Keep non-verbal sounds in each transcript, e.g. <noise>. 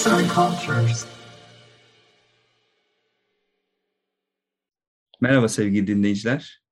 Arts and Cultures. Merhaba sevgili dinleyiciler.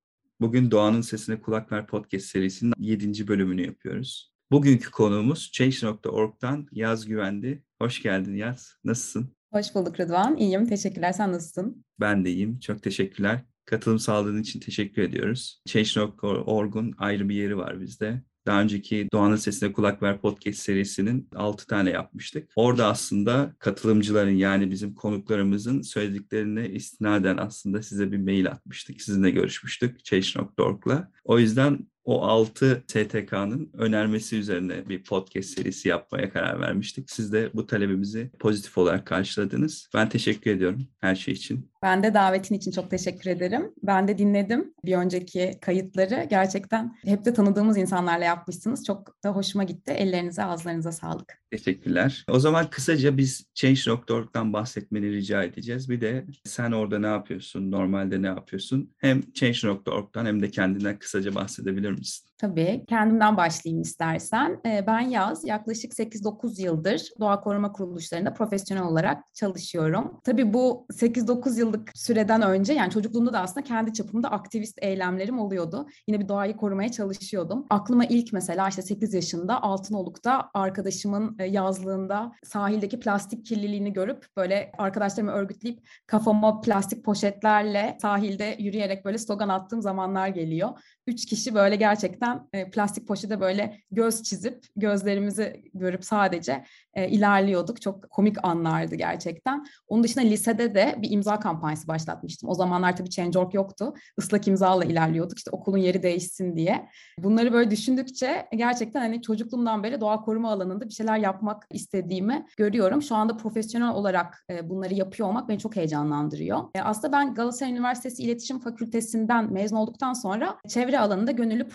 Bugün Doğanın Sesine Kulak Ver podcast serisinin 7. bölümünü yapıyoruz. Bugünkü konuğumuz Change.org'dan Yaz Güvendi. Hoş geldin Yaz. Nasılsın? Hoş bulduk Rıdvan. İyiyim. Teşekkürler. Sen nasılsın? Ben de iyiyim. Çok teşekkürler. Katılım sağladığın için teşekkür ediyoruz. Change.org'un ayrı bir yeri var bizde. Daha önceki Doğan'ın Sesine Kulak Ver podcast serisinin 6 tane yapmıştık. Orada aslında katılımcıların yani bizim konuklarımızın söylediklerine istinaden aslında size bir mail atmıştık. Sizinle görüşmüştük Change.org'la. O yüzden o 6 STK'nın önermesi üzerine bir podcast serisi yapmaya karar vermiştik. Siz de bu talebimizi pozitif olarak karşıladınız. Ben teşekkür ediyorum her şey için. Ben de davetin için çok teşekkür ederim. Ben de dinledim bir önceki kayıtları. Gerçekten hep de tanıdığımız insanlarla yapmışsınız. Çok da hoşuma gitti. Ellerinize, ağızlarınıza sağlık. Teşekkürler. O zaman kısaca biz Change.org'dan bahsetmeni rica edeceğiz. Bir de sen orada ne yapıyorsun, normalde ne yapıyorsun? Hem Change.org'dan hem de kendinden kısaca bahsedebilir misin? Tabii. Kendimden başlayayım istersen. Ee, ben Yaz. Yaklaşık 8-9 yıldır doğa koruma kuruluşlarında profesyonel olarak çalışıyorum. Tabii bu 8-9 yıllık süreden önce yani çocukluğumda da aslında kendi çapımda aktivist eylemlerim oluyordu. Yine bir doğayı korumaya çalışıyordum. Aklıma ilk mesela işte 8 yaşında Altınoluk'ta arkadaşımın e, yazlığında sahildeki plastik kirliliğini görüp böyle arkadaşlarımı örgütleyip kafama plastik poşetlerle sahilde yürüyerek böyle slogan attığım zamanlar geliyor. Üç kişi böyle gerçekten e, plastik poşete böyle göz çizip gözlerimizi görüp sadece e, ilerliyorduk. Çok komik anlardı gerçekten. Onun dışında lisede de bir imza kampanyası başlatmıştım. O zamanlar tabii Change.org yoktu. Islak imzayla ilerliyorduk işte okulun yeri değişsin diye. Bunları böyle düşündükçe gerçekten hani çocukluğumdan beri doğa koruma alanında bir şeyler yapmak istediğimi görüyorum. Şu anda profesyonel olarak e, bunları yapıyor olmak beni çok heyecanlandırıyor. E, aslında ben Galatasaray Üniversitesi İletişim Fakültesinden mezun olduktan sonra çevre alanında gönüllü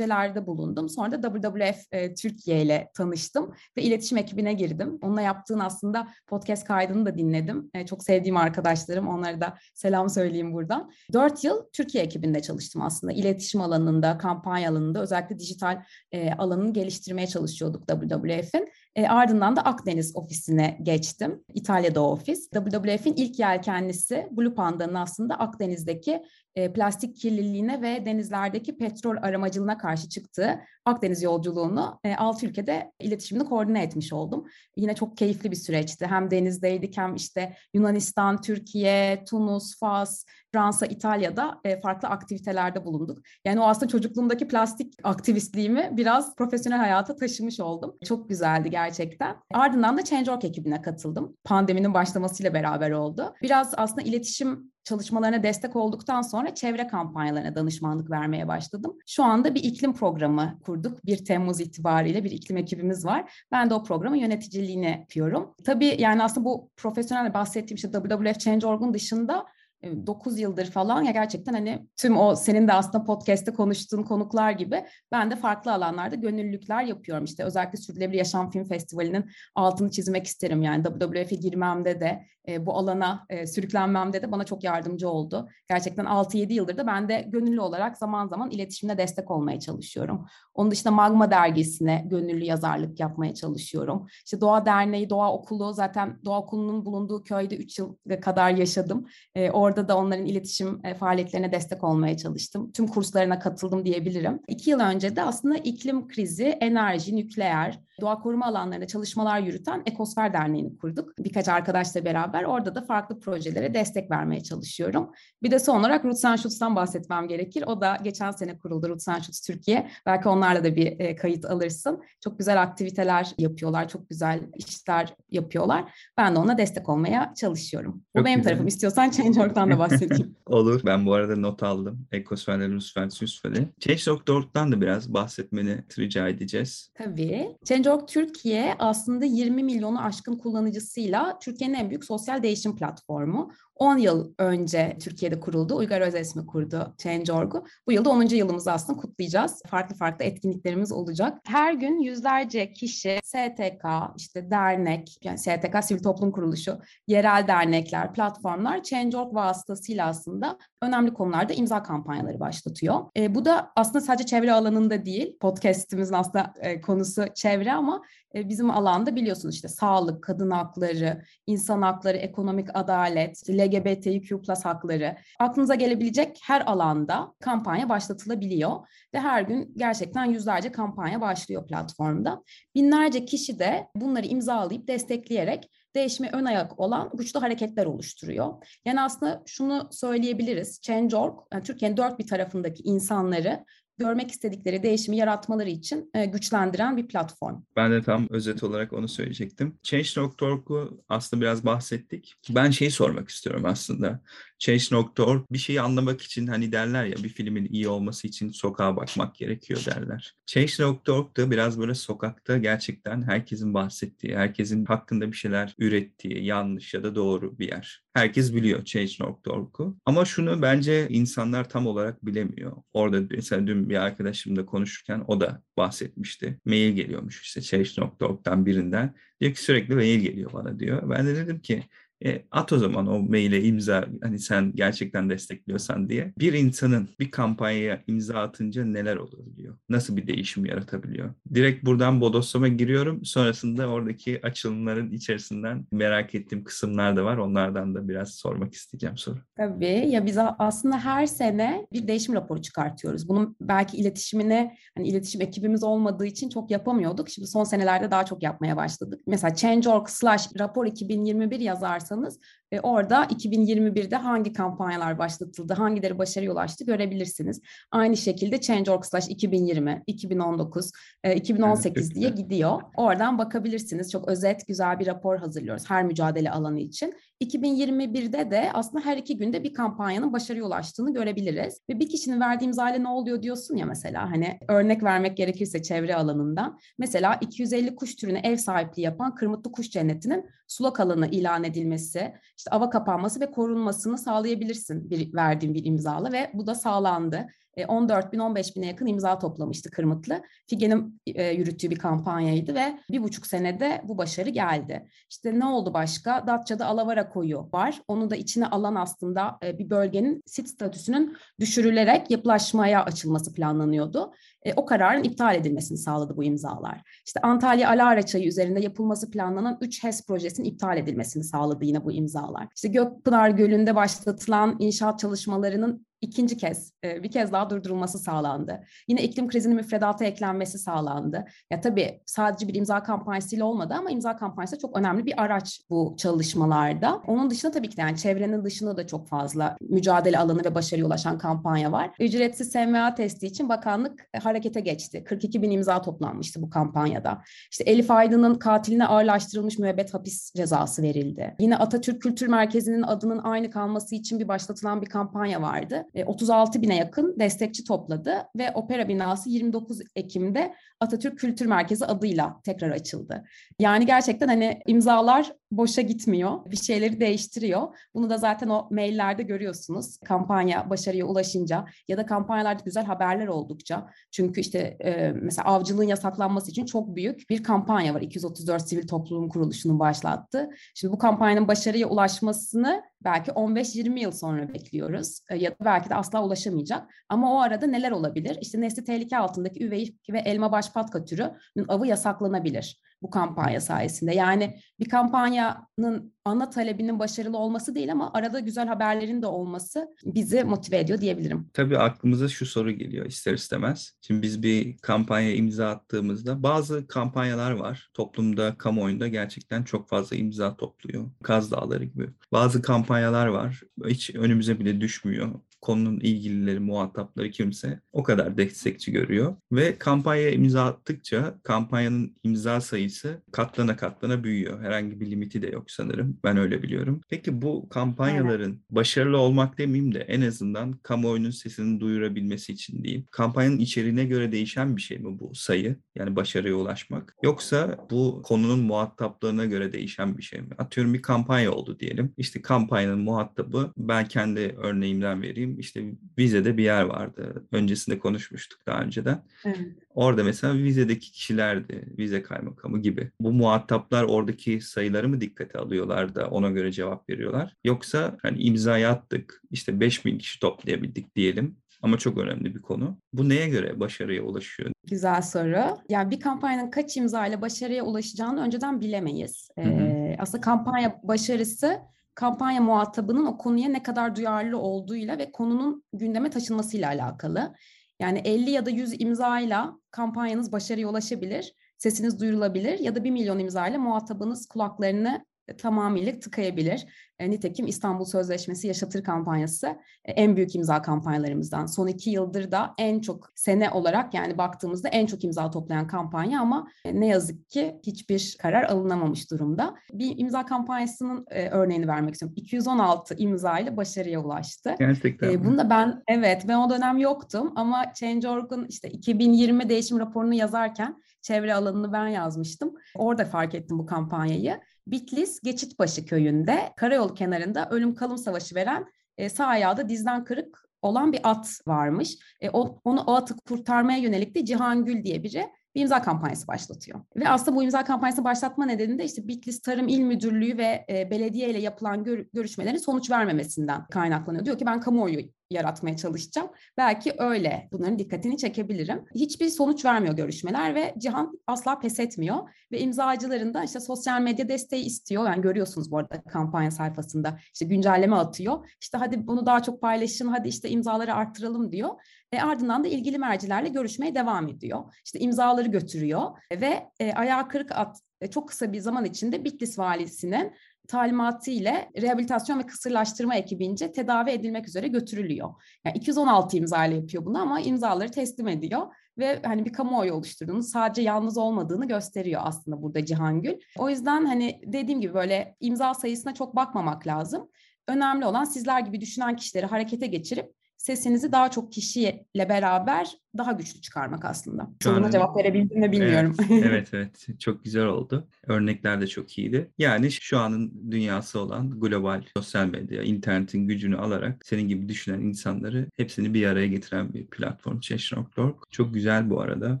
projelerde bulundum. Sonra da WWF e, Türkiye ile tanıştım ve iletişim ekibine girdim. Onunla yaptığın aslında podcast kaydını da dinledim. E, çok sevdiğim arkadaşlarım. Onlara da selam söyleyeyim buradan. Dört yıl Türkiye ekibinde çalıştım aslında. İletişim alanında, kampanya alanında özellikle dijital e, alanını geliştirmeye çalışıyorduk WWF'in. E, ardından da Akdeniz ofisine geçtim. İtalya'da ofis. WWF'in ilk yelkenlisi Blue Panda'nın aslında Akdeniz'deki e, plastik kirliliğine ve denizlerdeki petrol aramacılığına karşı çıktığı Akdeniz yolculuğunu e, 6 ülkede iletişimini koordine etmiş oldum. Yine çok keyifli bir süreçti. Hem denizdeydik hem işte Yunanistan, Türkiye, Tunus, Fas, Fransa, İtalya'da e, farklı aktivitelerde bulunduk. Yani o aslında çocukluğumdaki plastik aktivistliğimi biraz profesyonel hayata taşımış oldum. Çok güzeldi gerçekten. Ardından da Change.org ekibine katıldım. Pandeminin başlamasıyla beraber oldu. Biraz aslında iletişim çalışmalarına destek olduktan sonra çevre kampanyalarına danışmanlık vermeye başladım. Şu anda bir iklim programı kurduk. 1 Temmuz itibariyle bir iklim ekibimiz var. Ben de o programın yöneticiliğini yapıyorum. Tabii yani aslında bu profesyonel bahsettiğim işte WWF Change.org'un dışında 9 yıldır falan ya gerçekten hani tüm o senin de aslında podcast'te konuştuğun konuklar gibi ben de farklı alanlarda gönüllülükler yapıyorum. İşte özellikle Sürdürülebilir Yaşam Film Festivali'nin altını çizmek isterim. Yani WWF'e girmemde de e, bu alana e, sürüklenmemde de bana çok yardımcı oldu. Gerçekten 6-7 yıldır da ben de gönüllü olarak zaman zaman iletişimde destek olmaya çalışıyorum. Onun dışında Magma dergisine gönüllü yazarlık yapmaya çalışıyorum. İşte Doğa Derneği, Doğa Okulu zaten Doğa Okulu'nun bulunduğu köyde 3 yıl kadar yaşadım. E, orada da onların iletişim faaliyetlerine destek olmaya çalıştım. Tüm kurslarına katıldım diyebilirim. İki yıl önce de aslında iklim krizi, enerji, nükleer, doğa koruma alanlarında çalışmalar yürüten Ekosfer Derneği'ni kurduk. Birkaç arkadaşla beraber orada da farklı projelere destek vermeye çalışıyorum. Bir de son olarak Roots and Shoots'tan bahsetmem gerekir. O da geçen sene kuruldu Roots and Shoots Türkiye. Belki onlarla da bir e, kayıt alırsın. Çok güzel aktiviteler yapıyorlar, çok güzel işler yapıyorlar. Ben de ona destek olmaya çalışıyorum. Çok bu benim güzel. tarafım. İstiyorsan Change.org'dan da <laughs> bahsedeyim. Olur. Ben bu arada not aldım. Ekosfer'le Roosevelt Süsfel'i. Change.org'dan da biraz bahsetmeni rica edeceğiz. Tabii. Change Change.org Türkiye aslında 20 milyonu aşkın kullanıcısıyla Türkiye'nin en büyük sosyal değişim platformu. 10 yıl önce Türkiye'de kuruldu. Uygar Özesmi kurdu Change.org'u. Bu yılda 10. yılımızı aslında kutlayacağız. Farklı farklı etkinliklerimiz olacak. Her gün yüzlerce kişi, STK, işte dernek, yani STK Sivil Toplum Kuruluşu, yerel dernekler, platformlar Change.org vasıtasıyla aslında önemli konularda imza kampanyaları başlatıyor. E, bu da aslında sadece çevre alanında değil, podcastimizin aslında e, konusu çevre ama e, bizim alanda biliyorsunuz işte sağlık, kadın hakları, insan hakları, ekonomik adalet, LGBTQ plus hakları aklınıza gelebilecek her alanda kampanya başlatılabiliyor ve her gün gerçekten yüzlerce kampanya başlıyor platformda. Binlerce kişi de bunları imzalayıp destekleyerek değişime ön ayak olan güçlü hareketler oluşturuyor. Yani aslında şunu söyleyebiliriz. Change.org, yani Türkiye'nin dört bir tarafındaki insanları görmek istedikleri değişimi yaratmaları için e, güçlendiren bir platform. Ben de tam özet olarak onu söyleyecektim. Change.org'u aslında biraz bahsettik. Ben şeyi sormak istiyorum aslında. Change.org bir şeyi anlamak için hani derler ya bir filmin iyi olması için sokağa bakmak gerekiyor derler. Change.org da biraz böyle sokakta gerçekten herkesin bahsettiği, herkesin hakkında bir şeyler ürettiği, yanlış ya da doğru bir yer. Herkes biliyor Change.org'u. Ama şunu bence insanlar tam olarak bilemiyor. Orada mesela dün bir arkadaşımla konuşurken o da bahsetmişti. Mail geliyormuş işte Change.org'dan birinden. Diyor ki sürekli mail geliyor bana diyor. Ben de dedim ki e, at o zaman o maile imza hani sen gerçekten destekliyorsan diye. Bir insanın bir kampanyaya imza atınca neler olur diyor. Nasıl bir değişim yaratabiliyor. Direkt buradan Bodoslama giriyorum. Sonrasında oradaki açılımların içerisinden merak ettiğim kısımlar da var. Onlardan da biraz sormak isteyeceğim soru. Tabii ya biz aslında her sene bir değişim raporu çıkartıyoruz. Bunun belki iletişimine hani iletişim ekibimiz olmadığı için çok yapamıyorduk. Şimdi son senelerde daha çok yapmaya başladık. Mesela Change.org slash rapor 2021 yazarsanız bakarsanız e, orada 2021'de hangi kampanyalar başlatıldı, hangileri başarıya ulaştı görebilirsiniz. Aynı şekilde Change.org slash 2020, 2019, e, 2018 evet, diye gidiyor. Oradan bakabilirsiniz. Çok özet, güzel bir rapor hazırlıyoruz her mücadele alanı için. 2021'de de aslında her iki günde bir kampanyanın başarıya ulaştığını görebiliriz. Ve bir kişinin verdiği imzayla ne oluyor diyorsun ya mesela hani örnek vermek gerekirse çevre alanından. Mesela 250 kuş türüne ev sahipliği yapan Kırmıtlı Kuş Cenneti'nin sulak alanı ilan edilmesi, işte ava kapanması ve korunmasını sağlayabilirsin bir verdiğin bir imzala ve bu da sağlandı. 14 e, bin 15 bine yakın imza toplamıştı Kırmıtlı. Figen'in e, yürüttüğü bir kampanyaydı ve bir buçuk senede bu başarı geldi. İşte ne oldu başka? Datça'da Alavara koyu var. Onu da içine alan aslında e, bir bölgenin sit statüsünün düşürülerek yapılaşmaya açılması planlanıyordu. E, o kararın iptal edilmesini sağladı bu imzalar. İşte Antalya Alara Çayı üzerinde yapılması planlanan 3 HES projesinin iptal edilmesini sağladı yine bu imzalar. İşte Gökpınar Gölü'nde başlatılan inşaat çalışmalarının ikinci kez e, bir kez daha durdurulması sağlandı. Yine iklim krizinin müfredata eklenmesi sağlandı. Ya tabii sadece bir imza kampanyasıyla olmadı ama imza kampanyası çok önemli bir araç bu çalışmalarda. Onun dışında tabii ki de yani çevrenin dışında da çok fazla mücadele alanı ve başarıya ulaşan kampanya var. Ücretsiz SMA testi için bakanlık harekete geçti. 42 bin imza toplanmıştı bu kampanyada. İşte Elif Aydın'ın katiline ağırlaştırılmış müebbet hapis cezası verildi. Yine Atatürk Kültür Merkezi'nin adının aynı kalması için bir başlatılan bir kampanya vardı. 36 e, bine yakın destekçi topladı ve opera binası 29 Ekim'de Atatürk Kültür Merkezi adıyla tekrar açıldı. Yani gerçekten hani imzalar boşa gitmiyor. Bir şeyleri değiştiriyor. Bunu da zaten o maillerde görüyorsunuz. Kampanya başarıya ulaşınca ya da kampanyalarda güzel haberler oldukça. Çünkü işte e, mesela avcılığın yasaklanması için çok büyük bir kampanya var. 234 Sivil Toplum Kuruluşu'nun başlattığı. Şimdi bu kampanyanın başarıya ulaşmasını belki 15-20 yıl sonra bekliyoruz. E, ya da belki de asla ulaşamayacak. Ama o arada neler olabilir? İşte nesli tehlike altındaki üvey ve elma baş patka türünün avı yasaklanabilir bu kampanya sayesinde. Yani bir kampanyanın ana talebinin başarılı olması değil ama arada güzel haberlerin de olması bizi motive ediyor diyebilirim. Tabii aklımıza şu soru geliyor ister istemez. Şimdi biz bir kampanya imza attığımızda bazı kampanyalar var. Toplumda, kamuoyunda gerçekten çok fazla imza topluyor. Kaz Dağları gibi. Bazı kampanyalar var. Hiç önümüze bile düşmüyor konunun ilgilileri, muhatapları kimse o kadar destekçi görüyor. Ve kampanya imza attıkça kampanyanın imza sayısı katlana katlana büyüyor. Herhangi bir limiti de yok sanırım. Ben öyle biliyorum. Peki bu kampanyaların evet. başarılı olmak demeyeyim de en azından kamuoyunun sesini duyurabilmesi için diyeyim. Kampanyanın içeriğine göre değişen bir şey mi bu sayı? Yani başarıya ulaşmak. Yoksa bu konunun muhataplarına göre değişen bir şey mi? Atıyorum bir kampanya oldu diyelim. İşte kampanyanın muhatabı ben kendi örneğimden vereyim. İşte vizede bir yer vardı. Öncesinde konuşmuştuk daha önceden. Evet. Orada mesela vizedeki kişilerdi. Vize kaymakamı gibi. Bu muhataplar oradaki sayıları mı dikkate alıyorlar da ona göre cevap veriyorlar? Yoksa hani imzayı attık işte 5000 kişi toplayabildik diyelim ama çok önemli bir konu. Bu neye göre başarıya ulaşıyor? Güzel soru. Yani bir kampanyanın kaç imza ile başarıya ulaşacağını önceden bilemeyiz. Ee, aslında kampanya başarısı kampanya muhatabının o konuya ne kadar duyarlı olduğuyla ve konunun gündeme taşınmasıyla alakalı. Yani 50 ya da 100 imzayla kampanyanız başarıya ulaşabilir, sesiniz duyurulabilir ya da 1 milyon imzayla muhatabınız kulaklarını tamamıyla tıkayabilir. E, nitekim İstanbul Sözleşmesi Yaşatır kampanyası e, en büyük imza kampanyalarımızdan. Son iki yıldır da en çok sene olarak yani baktığımızda en çok imza toplayan kampanya ama e, ne yazık ki hiçbir karar alınamamış durumda. Bir imza kampanyasının örneğini vermek istiyorum. 216 imza ile başarıya ulaştı. Gerçekten. E, bunu da ben evet ben o dönem yoktum ama Change.org'un işte 2020 değişim raporunu yazarken çevre alanını ben yazmıştım. Orada fark ettim bu kampanyayı. Bitlis Geçitbaşı köyünde karayolu kenarında ölüm kalım savaşı veren e, sağ ayağı da dizden kırık olan bir at varmış. E, o, onu o atı kurtarmaya yönelik de Cihan Gül diye biri bir imza kampanyası başlatıyor. Ve aslında bu imza kampanyası başlatma nedeni de işte Bitlis Tarım İl Müdürlüğü ve e, belediye ile yapılan gör, görüşmelerin sonuç vermemesinden kaynaklanıyor. Diyor ki ben kamuoyu yaratmaya çalışacağım. Belki öyle bunların dikkatini çekebilirim. Hiçbir sonuç vermiyor görüşmeler ve Cihan asla pes etmiyor ve imzacıların da işte sosyal medya desteği istiyor. Yani görüyorsunuz bu arada kampanya sayfasında işte güncelleme atıyor. İşte hadi bunu daha çok paylaşın, hadi işte imzaları arttıralım diyor. E ardından da ilgili mercilerle görüşmeye devam ediyor. İşte imzaları götürüyor ve e, ayağı kırık at e, çok kısa bir zaman içinde Bitlis valisinin talimatı ile rehabilitasyon ve kısırlaştırma ekibince tedavi edilmek üzere götürülüyor. Yani 216 imza ile yapıyor bunu ama imzaları teslim ediyor ve hani bir kamuoyu oluşturduğunu, sadece yalnız olmadığını gösteriyor aslında burada Cihangül. O yüzden hani dediğim gibi böyle imza sayısına çok bakmamak lazım. Önemli olan sizler gibi düşünen kişileri harekete geçirip sesinizi daha çok kişiyle beraber daha güçlü çıkarmak aslında. Şu Soruna cevap verebildim mi bilmiyorum. Evet, <laughs> evet evet çok güzel oldu. Örnekler de çok iyiydi. Yani şu anın dünyası olan global sosyal medya, internetin gücünü alarak senin gibi düşünen insanları hepsini bir araya getiren bir platform Change.org. Çok güzel bu arada.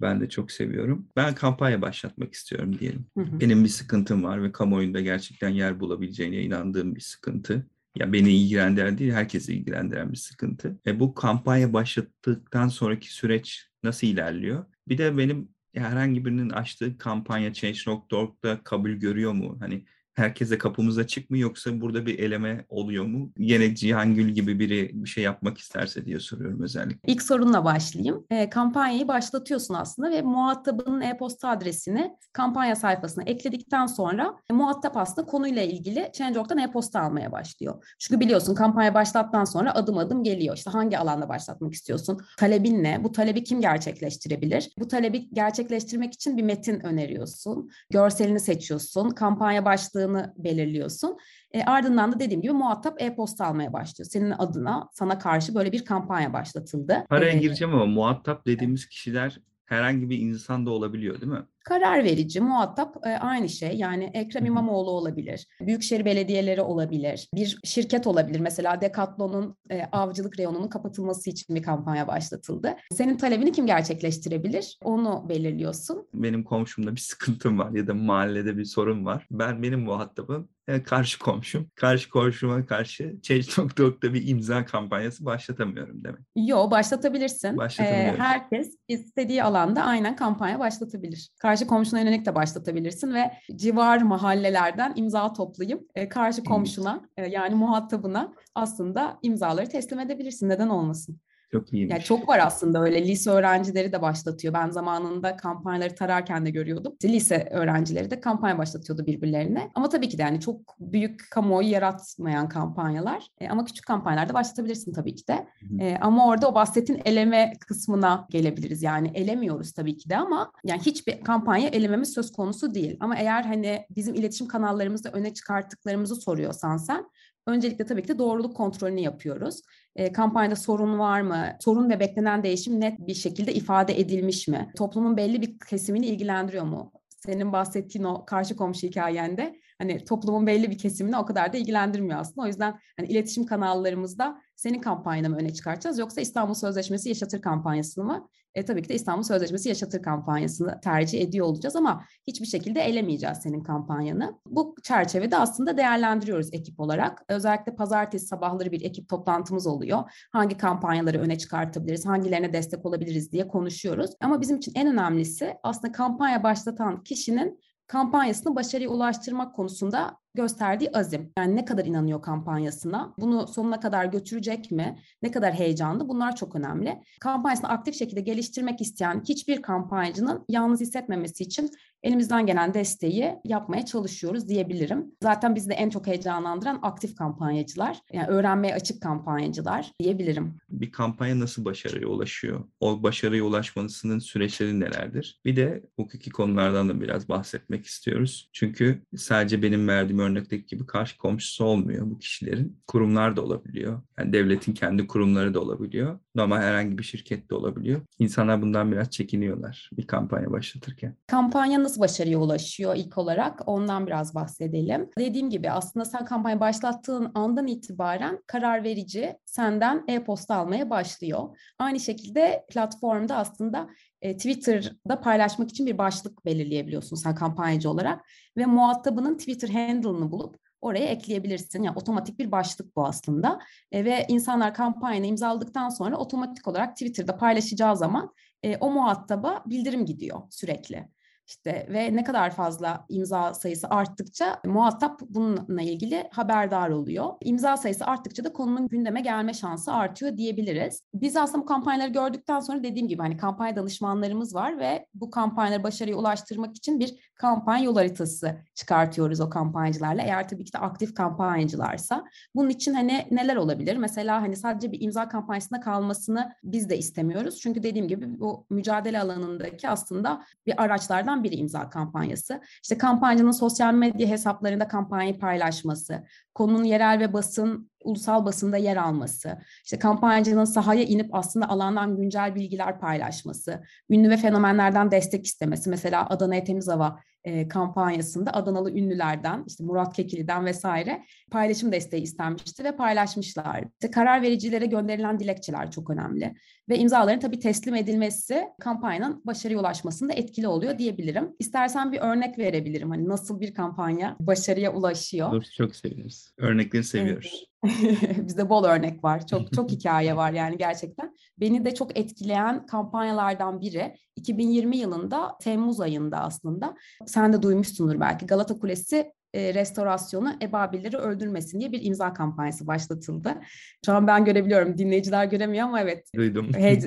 Ben de çok seviyorum. Ben kampanya başlatmak istiyorum diyelim. Hı hı. Benim bir sıkıntım var ve kamuoyunda gerçekten yer bulabileceğine inandığım bir sıkıntı ya beni ilgilendiren değil, herkesi ilgilendiren bir sıkıntı. E, bu kampanya başlattıktan sonraki süreç nasıl ilerliyor? Bir de benim herhangi birinin açtığı kampanya Change.org'da kabul görüyor mu? Hani herkese kapımız açık mı yoksa burada bir eleme oluyor mu? Yine Cihangül gibi biri bir şey yapmak isterse diye soruyorum özellikle. İlk sorunla başlayayım. E, kampanyayı başlatıyorsun aslında ve muhatabının e-posta adresini kampanya sayfasına ekledikten sonra e, muhatap aslında konuyla ilgili Change.org'dan e-posta almaya başlıyor. Çünkü biliyorsun kampanya başlattıktan sonra adım adım geliyor. İşte hangi alanda başlatmak istiyorsun? Talebin ne? Bu talebi kim gerçekleştirebilir? Bu talebi gerçekleştirmek için bir metin öneriyorsun. Görselini seçiyorsun. Kampanya başlığı başlığını belirliyorsun. E, ardından da dediğim gibi muhatap e-posta almaya başlıyor. Senin adına sana karşı böyle bir kampanya başlatıldı. Paraya ee, gireceğim ama muhatap dediğimiz kişiler herhangi bir insan da olabiliyor değil mi? Karar verici, muhatap e, aynı şey. Yani Ekrem İmamoğlu olabilir, büyükşehir belediyeleri olabilir, bir şirket olabilir. Mesela Decathlon'un e, avcılık reyonunun kapatılması için bir kampanya başlatıldı. Senin talebini kim gerçekleştirebilir? Onu belirliyorsun. Benim komşumda bir sıkıntım var ya da mahallede bir sorun var. Ben benim muhatabım e, karşı komşum. Karşı komşuma karşı Change.org'da bir imza kampanyası başlatamıyorum demek. Yo başlatabilirsin. Ee, herkes istediği alanda aynen kampanya başlatabilir. Karşı komşuna yönelik de başlatabilirsin ve civar mahallelerden imza toplayıp e, karşı komşuna e, yani muhatabına aslında imzaları teslim edebilirsin. Neden olmasın? Çok iyiymiş. Yani çok var aslında öyle lise öğrencileri de başlatıyor. Ben zamanında kampanyaları tararken de görüyordum. lise öğrencileri de kampanya başlatıyordu birbirlerine. Ama tabii ki de yani çok büyük kamuoyu yaratmayan kampanyalar. E, ama küçük kampanyalarda başlatabilirsin tabii ki de. E, ama orada o bahsettiğin eleme kısmına gelebiliriz. Yani elemiyoruz tabii ki de ama yani hiçbir kampanya elememiz söz konusu değil. Ama eğer hani bizim iletişim kanallarımızda öne çıkarttıklarımızı soruyorsan sen Öncelikle tabii ki de doğruluk kontrolünü yapıyoruz. E, kampanyada sorun var mı? Sorun ve beklenen değişim net bir şekilde ifade edilmiş mi? Toplumun belli bir kesimini ilgilendiriyor mu? Senin bahsettiğin o karşı komşu hikayende hani toplumun belli bir kesimini o kadar da ilgilendirmiyor aslında. O yüzden hani iletişim kanallarımızda senin kampanyanı mı öne çıkartacağız yoksa İstanbul Sözleşmesi Yaşatır kampanyasını mı? E, tabii ki de İstanbul Sözleşmesi Yaşatır kampanyasını tercih ediyor olacağız ama hiçbir şekilde elemeyeceğiz senin kampanyanı. Bu çerçevede aslında değerlendiriyoruz ekip olarak. Özellikle pazartesi sabahları bir ekip toplantımız oluyor. Hangi kampanyaları öne çıkartabiliriz, hangilerine destek olabiliriz diye konuşuyoruz. Ama bizim için en önemlisi aslında kampanya başlatan kişinin kampanyasını başarıya ulaştırmak konusunda gösterdiği azim. Yani ne kadar inanıyor kampanyasına, bunu sonuna kadar götürecek mi, ne kadar heyecanlı bunlar çok önemli. Kampanyasını aktif şekilde geliştirmek isteyen hiçbir kampanyacının yalnız hissetmemesi için elimizden gelen desteği yapmaya çalışıyoruz diyebilirim. Zaten bizi de en çok heyecanlandıran aktif kampanyacılar, yani öğrenmeye açık kampanyacılar diyebilirim. Bir kampanya nasıl başarıya ulaşıyor? O başarıya ulaşmasının süreçleri nelerdir? Bir de hukuki konulardan da biraz bahsetmek istiyoruz. Çünkü sadece benim verdiğim örnekteki gibi karşı komşusu olmuyor bu kişilerin. Kurumlar da olabiliyor. Yani devletin kendi kurumları da olabiliyor. Normal herhangi bir şirket de olabiliyor. İnsanlar bundan biraz çekiniyorlar bir kampanya başlatırken. Kampanya nasıl başarıya ulaşıyor ilk olarak? Ondan biraz bahsedelim. Dediğim gibi aslında sen kampanya başlattığın andan itibaren karar verici senden e-posta almaya başlıyor. Aynı şekilde platformda aslında e, Twitter'da paylaşmak için bir başlık belirleyebiliyorsun sen kampanyacı olarak ve muhatabının Twitter handle'ını bulup oraya ekleyebilirsin. Yani otomatik bir başlık bu aslında. E, ve insanlar kampanyayı imzaladıktan sonra otomatik olarak Twitter'da paylaşacağı zaman e, o muhataba bildirim gidiyor sürekli. İşte ve ne kadar fazla imza sayısı arttıkça muhatap bununla ilgili haberdar oluyor. İmza sayısı arttıkça da konunun gündeme gelme şansı artıyor diyebiliriz. Biz aslında bu kampanyaları gördükten sonra dediğim gibi hani kampanya danışmanlarımız var ve bu kampanyaları başarıya ulaştırmak için bir kampanya yol haritası çıkartıyoruz o kampanyacılarla. Eğer tabii ki de aktif kampanyacılarsa. Bunun için hani neler olabilir? Mesela hani sadece bir imza kampanyasında kalmasını biz de istemiyoruz. Çünkü dediğim gibi bu mücadele alanındaki aslında bir araçlardan biri imza kampanyası. İşte kampanyacının sosyal medya hesaplarında kampanyayı paylaşması, konunun yerel ve basın, ulusal basında yer alması, işte kampanyacının sahaya inip aslında alandan güncel bilgiler paylaşması, ünlü ve fenomenlerden destek istemesi. Mesela Adana Temiz Hava e, kampanyasında Adanalı ünlülerden, işte Murat Kekili'den vesaire paylaşım desteği istenmişti ve paylaşmışlar. İşte karar vericilere gönderilen dilekçeler çok önemli. Ve imzaların tabii teslim edilmesi kampanyanın başarıya ulaşmasında etkili oluyor diyebilirim. İstersen bir örnek verebilirim. Hani nasıl bir kampanya başarıya ulaşıyor. Olur, çok seviyoruz. Örnekleri seviyoruz. <laughs> Bizde bol örnek var. Çok çok <laughs> hikaye var yani gerçekten. Beni de çok etkileyen kampanyalardan biri 2020 yılında Temmuz ayında aslında. Sen de duymuşsundur belki. Galata Kulesi e, restorasyonu ebabilleri öldürmesin diye bir imza kampanyası başlatıldı. Şu an ben görebiliyorum. Dinleyiciler göremiyor ama evet. Duydum. He,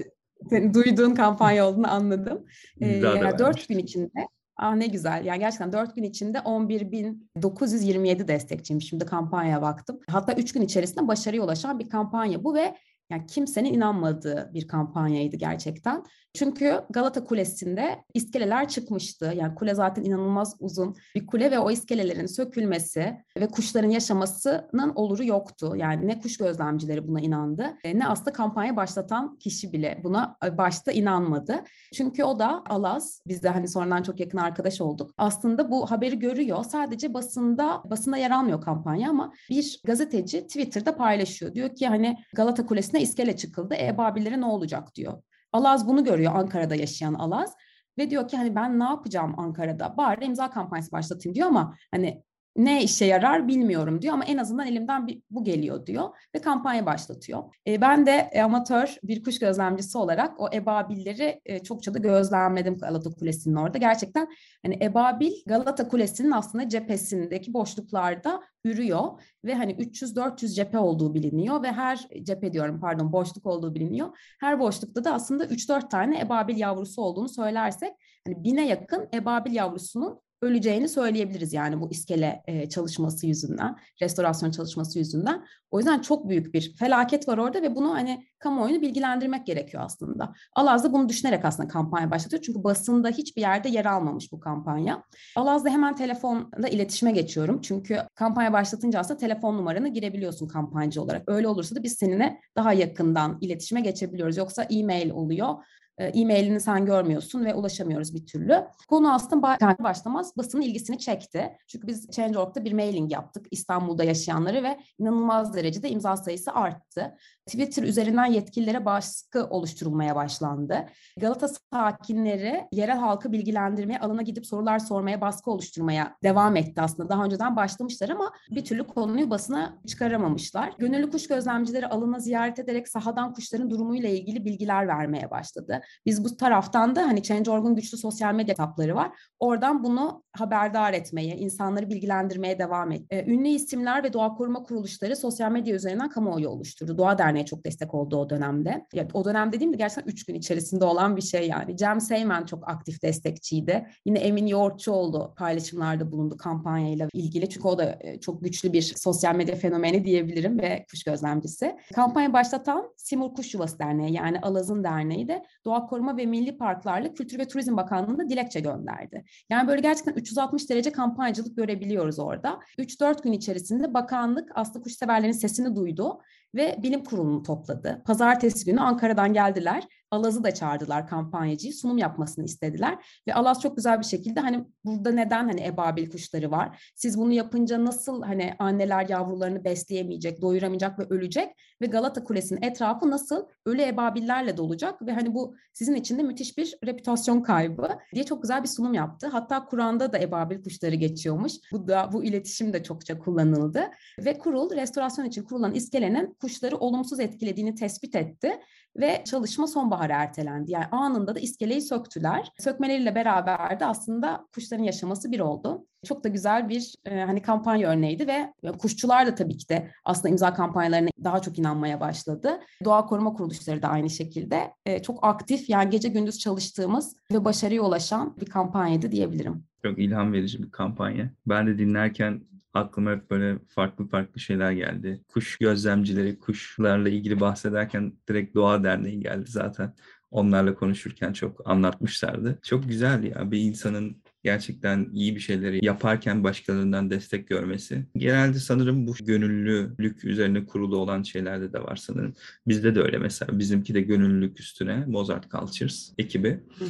duyduğun kampanya olduğunu anladım. E, yani 4 gün içinde Ah ne güzel. Yani gerçekten 4 gün içinde 11.927 destekçiymiş. Şimdi kampanya baktım. Hatta 3 gün içerisinde başarıya ulaşan bir kampanya bu ve yani kimsenin inanmadığı bir kampanyaydı gerçekten. Çünkü Galata Kulesi'nde iskeleler çıkmıştı. Yani kule zaten inanılmaz uzun bir kule ve o iskelelerin sökülmesi ve kuşların yaşamasının oluru yoktu. Yani ne kuş gözlemcileri buna inandı e, ne aslında kampanya başlatan kişi bile buna e, başta inanmadı. Çünkü o da Alaz, biz de hani sonradan çok yakın arkadaş olduk. Aslında bu haberi görüyor. Sadece basında basında yer almıyor kampanya ama bir gazeteci Twitter'da paylaşıyor. Diyor ki hani Galata Kulesi'ne iskele çıkıldı. E Babillere ne olacak diyor. Alaz bunu görüyor Ankara'da yaşayan Alaz ve diyor ki hani ben ne yapacağım Ankara'da bari imza kampanyası başlatayım diyor ama hani ne işe yarar bilmiyorum diyor ama en azından elimden bir, bu geliyor diyor ve kampanya başlatıyor. E, ben de e, amatör bir kuş gözlemcisi olarak o ebabilleri e, çokça da gözlemledim Galata Kulesi'nin orada. Gerçekten hani ebabil Galata Kulesi'nin aslında cephesindeki boşluklarda ürüyor ve hani 300-400 cephe olduğu biliniyor ve her cephe diyorum pardon boşluk olduğu biliniyor. Her boşlukta da aslında 3-4 tane ebabil yavrusu olduğunu söylersek hani bine yakın ebabil yavrusunun öleceğini söyleyebiliriz yani bu iskele e, çalışması yüzünden, restorasyon çalışması yüzünden. O yüzden çok büyük bir felaket var orada ve bunu hani kamuoyunu bilgilendirmek gerekiyor aslında. Alaz da bunu düşünerek aslında kampanya başlatıyor. Çünkü basında hiçbir yerde yer almamış bu kampanya. Alaz'da hemen telefonla iletişime geçiyorum. Çünkü kampanya başlatınca aslında telefon numaranı girebiliyorsun kampanyacı olarak. Öyle olursa da biz seninle daha yakından iletişime geçebiliyoruz. Yoksa e-mail oluyor e-mailini sen görmüyorsun ve ulaşamıyoruz bir türlü. Konu aslında başlamaz basının ilgisini çekti. Çünkü biz Change.org'da bir mailing yaptık İstanbul'da yaşayanları ve inanılmaz derecede imza sayısı arttı. Twitter üzerinden yetkililere baskı oluşturulmaya başlandı. Galata sakinleri yerel halkı bilgilendirmeye, alana gidip sorular sormaya, baskı oluşturmaya devam etti aslında. Daha önceden başlamışlar ama bir türlü konuyu basına çıkaramamışlar. Gönüllü kuş gözlemcileri alana ziyaret ederek sahadan kuşların durumuyla ilgili bilgiler vermeye başladı. Biz bu taraftan da hani Change.org'un güçlü sosyal medya hesapları var. Oradan bunu haberdar etmeye, insanları bilgilendirmeye devam et. Ee, ünlü isimler ve doğa koruma kuruluşları sosyal medya üzerinden kamuoyu oluşturdu. Doğa Derneği çok destek oldu o dönemde. Ya, o dönem dediğim de gerçekten üç gün içerisinde olan bir şey yani. Cem Seymen çok aktif destekçiydi. Yine Emin Yoğurtçuoğlu paylaşımlarda bulundu kampanyayla ilgili. Çünkü o da e, çok güçlü bir sosyal medya fenomeni diyebilirim ve kuş gözlemcisi. Kampanya başlatan Simur Kuş Yuvası Derneği yani Alaz'ın derneği de Doğa Koruma ve Milli Parklarla Kültür ve Turizm Bakanlığı'na dilekçe gönderdi. Yani böyle gerçekten 360 derece kampanyacılık görebiliyoruz orada. 3-4 gün içerisinde bakanlık aslında kuşseverlerin sesini duydu ve bilim kurulunu topladı. Pazartesi günü Ankara'dan geldiler. Alaz'ı da çağırdılar kampanyacıyı. Sunum yapmasını istediler. Ve Alaz çok güzel bir şekilde hani burada neden hani ebabil kuşları var? Siz bunu yapınca nasıl hani anneler yavrularını besleyemeyecek, doyuramayacak ve ölecek? Ve Galata Kulesi'nin etrafı nasıl ölü ebabillerle dolacak? Ve hani bu sizin için de müthiş bir reputasyon kaybı diye çok güzel bir sunum yaptı. Hatta Kur'an'da da ebabil kuşları geçiyormuş. Bu da bu iletişim de çokça kullanıldı. Ve kurul restorasyon için kurulan iskelenin kuşları olumsuz etkilediğini tespit etti ve çalışma sonbahara ertelendi. Yani anında da iskeleyi söktüler. Sökmeleriyle beraber de aslında kuşların yaşaması bir oldu. Çok da güzel bir e, hani kampanya örneğiydi ve kuşçular da tabii ki de aslında imza kampanyalarına daha çok inanmaya başladı. Doğa koruma kuruluşları da aynı şekilde e, çok aktif yani gece gündüz çalıştığımız ve başarıya ulaşan bir kampanyaydı diyebilirim. Çok ilham verici bir kampanya. Ben de dinlerken aklıma hep böyle farklı farklı şeyler geldi. Kuş gözlemcileri, kuşlarla ilgili bahsederken direkt Doğa Derneği geldi zaten. Onlarla konuşurken çok anlatmışlardı. Çok güzel ya bir insanın gerçekten iyi bir şeyleri yaparken başkalarından destek görmesi. Genelde sanırım bu gönüllülük üzerine kurulu olan şeylerde de var sanırım. Bizde de öyle mesela. Bizimki de gönüllülük üstüne Mozart Cultures ekibi. Hı hı.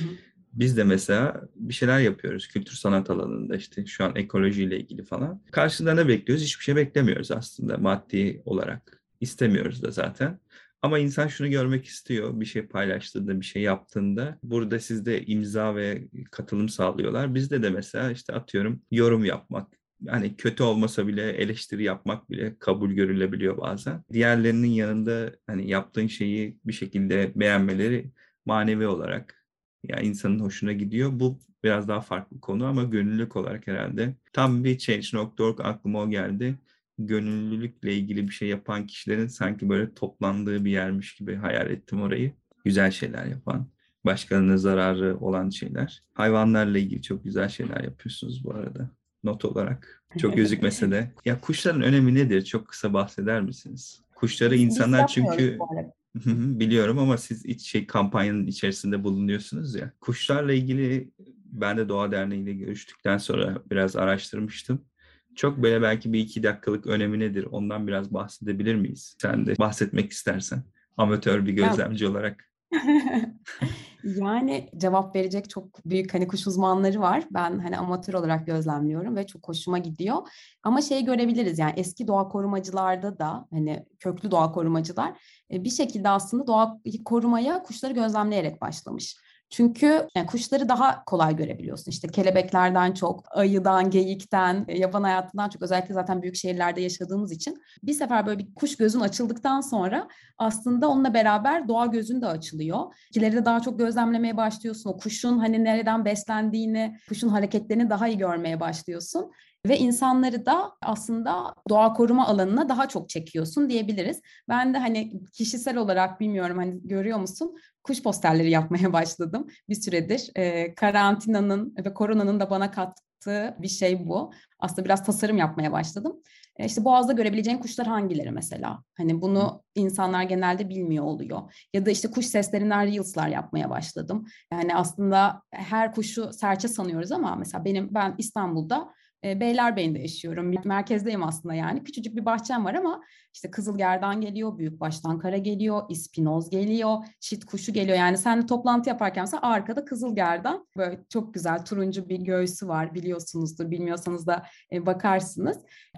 Biz de mesela bir şeyler yapıyoruz kültür sanat alanında işte şu an ekolojiyle ilgili falan. Karşında ne bekliyoruz? Hiçbir şey beklemiyoruz aslında maddi olarak. İstemiyoruz da zaten. Ama insan şunu görmek istiyor bir şey paylaştığında, bir şey yaptığında. Burada sizde imza ve katılım sağlıyorlar. Bizde de mesela işte atıyorum yorum yapmak, hani kötü olmasa bile eleştiri yapmak bile kabul görülebiliyor bazen. Diğerlerinin yanında hani yaptığın şeyi bir şekilde beğenmeleri manevi olarak yani insanın hoşuna gidiyor. Bu biraz daha farklı konu ama gönüllülük olarak herhalde. Tam bir Change.org aklıma o geldi. Gönüllülükle ilgili bir şey yapan kişilerin sanki böyle toplandığı bir yermiş gibi hayal ettim orayı. Güzel şeyler yapan, başkalarına zararı olan şeyler. Hayvanlarla ilgili çok güzel şeyler yapıyorsunuz bu arada. Not olarak. Çok gözükmese de. Ya kuşların önemi nedir? Çok kısa bahseder misiniz? Kuşları insanlar çünkü Biliyorum ama siz iç şey kampanyanın içerisinde bulunuyorsunuz ya. Kuşlarla ilgili ben de Doğa Derneği ile görüştükten sonra biraz araştırmıştım. Çok böyle belki bir iki dakikalık önemi nedir ondan biraz bahsedebilir miyiz? Sen de bahsetmek istersen amatör bir gözlemci olarak. <laughs> Yani cevap verecek çok büyük hani kuş uzmanları var. Ben hani amatör olarak gözlemliyorum ve çok hoşuma gidiyor. Ama şeyi görebiliriz yani eski doğa korumacılarda da hani köklü doğa korumacılar bir şekilde aslında doğa korumaya kuşları gözlemleyerek başlamış. Çünkü yani kuşları daha kolay görebiliyorsun. İşte kelebeklerden çok, ayıdan, geyikten, e, yaban hayatından çok özellikle zaten büyük şehirlerde yaşadığımız için bir sefer böyle bir kuş gözün açıldıktan sonra aslında onunla beraber doğa gözün de açılıyor. Kileri de daha çok gözlemlemeye başlıyorsun. O kuşun hani nereden beslendiğini, kuşun hareketlerini daha iyi görmeye başlıyorsun ve insanları da aslında doğa koruma alanına daha çok çekiyorsun diyebiliriz. Ben de hani kişisel olarak bilmiyorum hani görüyor musun kuş posterleri yapmaya <laughs> başladım bir süredir. Ee, karantinanın ve koronanın da bana kattığı bir şey bu. Aslında biraz tasarım yapmaya başladım. E işte Boğaz'da görebileceğin kuşlar hangileri mesela? Hani bunu insanlar genelde bilmiyor oluyor. Ya da işte kuş seslerinden reels'lar yapmaya başladım. Yani aslında her kuşu serçe sanıyoruz ama mesela benim ben İstanbul'da e, Beylerbeyi'nde yaşıyorum. Merkezdeyim aslında yani. Küçücük bir bahçem var ama işte kızılgerdan geliyor, büyükbaştan kara geliyor, ispinoz geliyor, çit kuşu geliyor. Yani sen toplantı yaparken mesela arkada kızılgerdan böyle çok güzel turuncu bir göğsü var biliyorsunuzdur. Bilmiyorsanız da e, bakarsınız.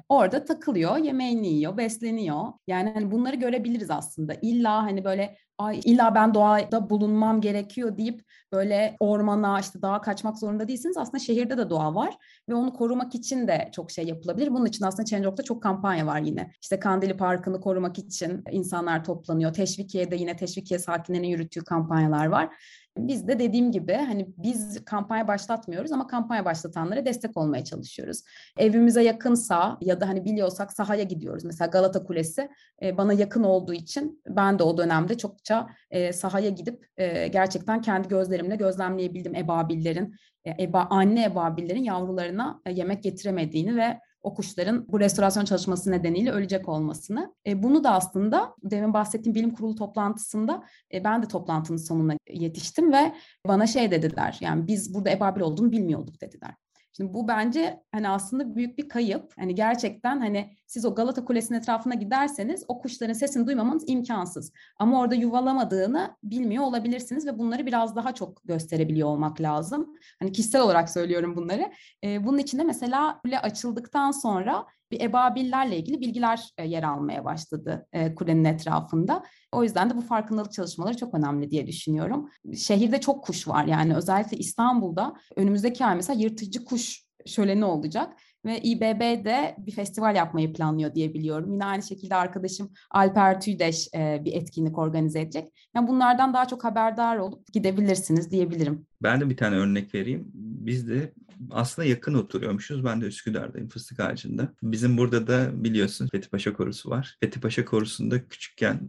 Orada takılıyor, yemeğini yiyor, besleniyor. Yani hani bunları görebiliriz aslında. İlla hani böyle ay illa ben doğada bulunmam gerekiyor deyip böyle ormana işte dağa kaçmak zorunda değilsiniz. Aslında şehirde de doğa var ve onu korumak için de çok şey yapılabilir. Bunun için aslında Change.org'da çok kampanya var yine. İşte Kandili Parkı'nı korumak için insanlar toplanıyor. Teşvikiye'de yine Teşvikiye sakinlerinin yürüttüğü kampanyalar var. Biz de dediğim gibi hani biz kampanya başlatmıyoruz ama kampanya başlatanlara destek olmaya çalışıyoruz. Evimize yakınsa ya da hani biliyorsak sahaya gidiyoruz. Mesela Galata Kulesi e, bana yakın olduğu için ben de o dönemde çokça e, sahaya gidip e, gerçekten kendi gözlerimle gözlemleyebildim ebabillerin, eba, anne ebabillerin yavrularına yemek getiremediğini ve o kuşların bu restorasyon çalışması nedeniyle ölecek olmasını. E, bunu da aslında demin bahsettiğim bilim kurulu toplantısında e, ben de toplantının sonuna yetiştim ve bana şey dediler yani biz burada ebabil olduğunu bilmiyorduk dediler. Şimdi bu bence hani aslında büyük bir kayıp. Hani gerçekten hani siz o Galata Kulesi'nin etrafına giderseniz o kuşların sesini duymamanız imkansız. Ama orada yuvalamadığını bilmiyor olabilirsiniz ve bunları biraz daha çok gösterebiliyor olmak lazım. Hani kişisel olarak söylüyorum bunları. Ee, bunun içinde mesela kule açıldıktan sonra bir ebabillerle ilgili bilgiler e, yer almaya başladı e, kulenin etrafında. O yüzden de bu farkındalık çalışmaları çok önemli diye düşünüyorum. Şehirde çok kuş var yani özellikle İstanbul'da önümüzdeki ay mesela yırtıcı kuş şöleni olacak ve İBB de bir festival yapmayı planlıyor diye biliyorum. Yine aynı şekilde arkadaşım Alper Tüydeş e, bir etkinlik organize edecek. Yani bunlardan daha çok haberdar olup gidebilirsiniz diyebilirim. Ben de bir tane örnek vereyim. Biz de aslında yakın oturuyormuşuz. Ben de Üsküdar'dayım fıstık ağacında. Bizim burada da biliyorsun Fethi Paşa Korusu var. Fethi Paşa Korusu'nda küçükken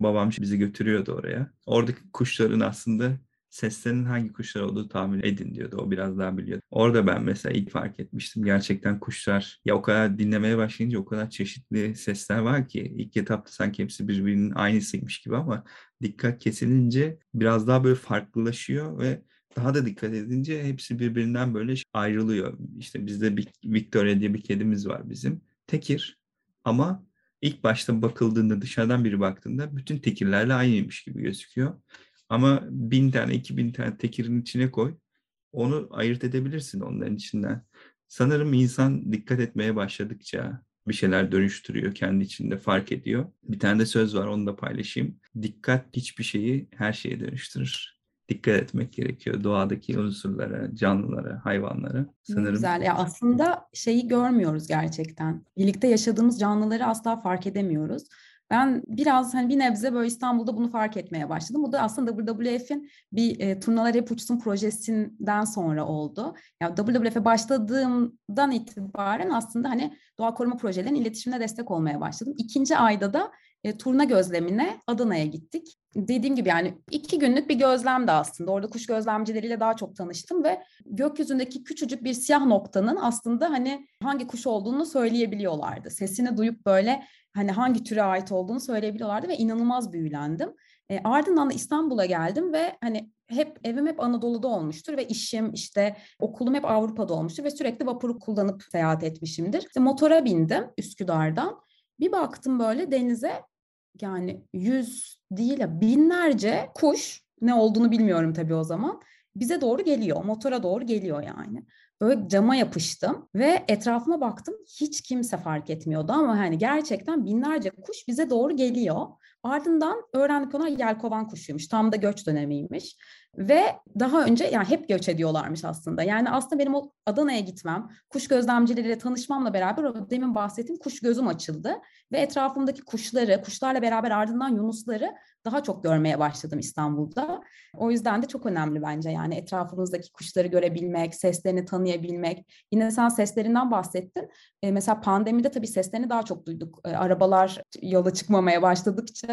babam bizi götürüyordu oraya. Oradaki kuşların aslında seslerinin hangi kuşlar olduğu tahmin edin diyordu. O biraz daha biliyordu. Orada ben mesela ilk fark etmiştim. Gerçekten kuşlar ya o kadar dinlemeye başlayınca o kadar çeşitli sesler var ki ilk etapta sanki hepsi birbirinin aynısıymış gibi ama dikkat kesilince biraz daha böyle farklılaşıyor ve daha da dikkat edince hepsi birbirinden böyle ayrılıyor. İşte bizde bir Victoria diye bir kedimiz var bizim. Tekir ama ilk başta bakıldığında dışarıdan biri baktığında bütün tekirlerle aynıymış gibi gözüküyor. Ama bin tane, iki bin tane tekirin içine koy. Onu ayırt edebilirsin onların içinden. Sanırım insan dikkat etmeye başladıkça bir şeyler dönüştürüyor, kendi içinde fark ediyor. Bir tane de söz var, onu da paylaşayım. Dikkat hiçbir şeyi her şeye dönüştürür dikkat etmek gerekiyor doğadaki unsurlara, canlılara, hayvanlara. Sanırım. Güzel. Ya aslında şeyi görmüyoruz gerçekten. Birlikte yaşadığımız canlıları asla fark edemiyoruz. Ben biraz hani bir nebze böyle İstanbul'da bunu fark etmeye başladım. Bu da aslında WWF'in bir e, Turnalar Hep Uçsun projesinden sonra oldu. Yani WWF'e başladığımdan itibaren aslında hani doğa koruma projelerinin iletişimine destek olmaya başladım. İkinci ayda da e, turna gözlemine Adana'ya gittik. Dediğim gibi yani iki günlük bir gözlemdi aslında. Orada kuş gözlemcileriyle daha çok tanıştım ve gökyüzündeki küçücük bir siyah noktanın aslında hani hangi kuş olduğunu söyleyebiliyorlardı. Sesini duyup böyle hani hangi türe ait olduğunu söyleyebiliyorlardı ve inanılmaz büyülendim. E, ardından da İstanbul'a geldim ve hani hep evim hep Anadolu'da olmuştur ve işim işte okulum hep Avrupa'da olmuştur ve sürekli vapuru kullanıp seyahat etmişimdir. İşte motora bindim Üsküdar'dan. Bir baktım böyle denize yani yüz değil binlerce kuş ne olduğunu bilmiyorum tabii o zaman bize doğru geliyor motora doğru geliyor yani. Böyle cama yapıştım ve etrafıma baktım hiç kimse fark etmiyordu ama hani gerçekten binlerce kuş bize doğru geliyor. Ardından öğrendik onlar yelkovan kuşuymuş. Tam da göç dönemiymiş. Ve daha önce yani hep göç ediyorlarmış aslında. Yani aslında benim o Adana'ya gitmem, kuş gözlemcileriyle tanışmamla beraber o demin bahsettiğim kuş gözüm açıldı. Ve etrafımdaki kuşları, kuşlarla beraber ardından yunusları daha çok görmeye başladım İstanbul'da. O yüzden de çok önemli bence yani etrafımızdaki kuşları görebilmek, seslerini tanıyabilmek. Yine sen seslerinden bahsettin. E, mesela pandemide tabii seslerini daha çok duyduk. E, arabalar yola çıkmamaya başladıkça.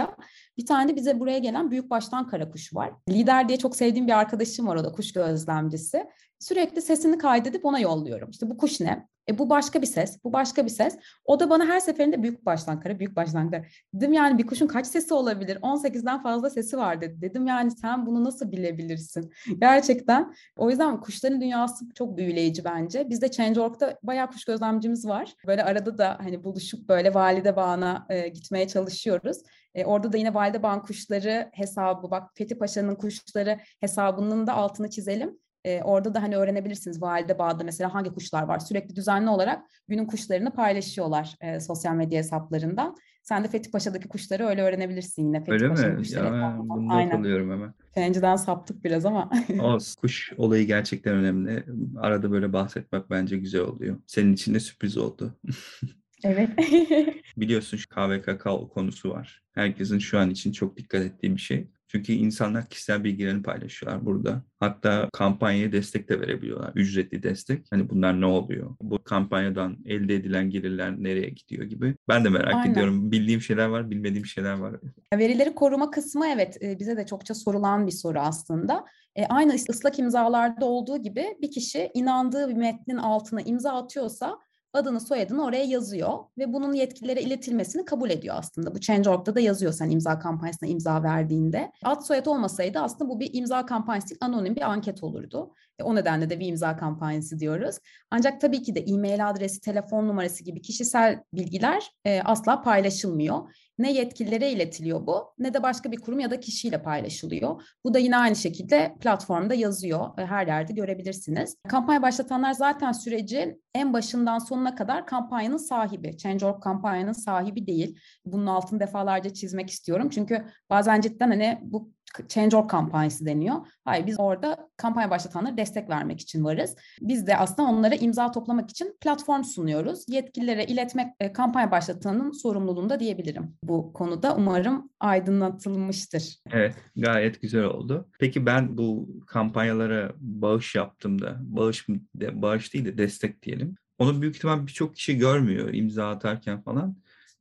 Bir tane de bize buraya gelen büyük baştan karakuş var. Lider diye çok sevdiğim bir arkadaşım var o da kuş gözlemcisi. Sürekli sesini kaydedip ona yolluyorum. İşte bu kuş ne? E bu başka bir ses, bu başka bir ses. O da bana her seferinde büyük baştan kara, büyük baştan kara. Dedim yani bir kuşun kaç sesi olabilir? 18'den fazla sesi var dedi. Dedim yani sen bunu nasıl bilebilirsin? <laughs> Gerçekten. O yüzden kuşların dünyası çok büyüleyici bence. Bizde Change.org'da bayağı kuş gözlemcimiz var. Böyle arada da hani buluşup böyle valide bağına e, gitmeye çalışıyoruz. E, orada da yine valide bağın kuşları hesabı, bak Fethi Paşa'nın kuşları hesabının da altını çizelim. E, orada da hani öğrenebilirsiniz valide bağda mesela hangi kuşlar var. Sürekli düzenli olarak günün kuşlarını paylaşıyorlar e, sosyal medya hesaplarından. Sen de Fethi Paşa'daki kuşları öyle öğrenebilirsin yine. Fethi öyle Paşa'nın mi? Ya, bunu not alıyorum hemen. Fenciden saptık biraz ama. <laughs> o kuş olayı gerçekten önemli. Arada böyle bahsetmek bence güzel oluyor. Senin için de sürpriz oldu. <laughs> Evet. <laughs> Biliyorsun şu kakao konusu var. Herkesin şu an için çok dikkat ettiği bir şey. Çünkü insanlar kişisel bilgilerini paylaşıyorlar burada. Hatta kampanyaya destek de verebiliyorlar. Ücretli destek. Hani bunlar ne oluyor? Bu kampanyadan elde edilen gelirler nereye gidiyor gibi. Ben de merak Aynen. ediyorum. Bildiğim şeyler var, bilmediğim şeyler var. Verileri koruma kısmı evet bize de çokça sorulan bir soru aslında. E, aynı ıslak imzalarda olduğu gibi bir kişi inandığı bir metnin altına imza atıyorsa adını soyadını oraya yazıyor ve bunun yetkililere iletilmesini kabul ediyor aslında. Bu Change.org'da da yazıyor sen imza kampanyasına imza verdiğinde. Ad soyad olmasaydı aslında bu bir imza kampanyası anonim bir anket olurdu. E, o nedenle de bir imza kampanyası diyoruz. Ancak tabii ki de e-mail adresi, telefon numarası gibi kişisel bilgiler e, asla paylaşılmıyor. Ne yetkililere iletiliyor bu ne de başka bir kurum ya da kişiyle paylaşılıyor. Bu da yine aynı şekilde platformda yazıyor. E, her yerde görebilirsiniz. Kampanya başlatanlar zaten sürecin en başından sonuna kadar kampanyanın sahibi. Change.org kampanyanın sahibi değil. Bunun altını defalarca çizmek istiyorum. Çünkü bazen cidden hani bu Change.org kampanyası deniyor. Hayır biz orada kampanya başlatanlara destek vermek için varız. Biz de aslında onlara imza toplamak için platform sunuyoruz. Yetkililere iletmek e, kampanya başlatanın sorumluluğunda diyebilirim. Bu konuda umarım aydınlatılmıştır. Evet gayet güzel oldu. Peki ben bu kampanyalara bağış yaptığımda, bağış, bağış değil de destek diyelim. Onu büyük ihtimal birçok kişi görmüyor imza atarken falan.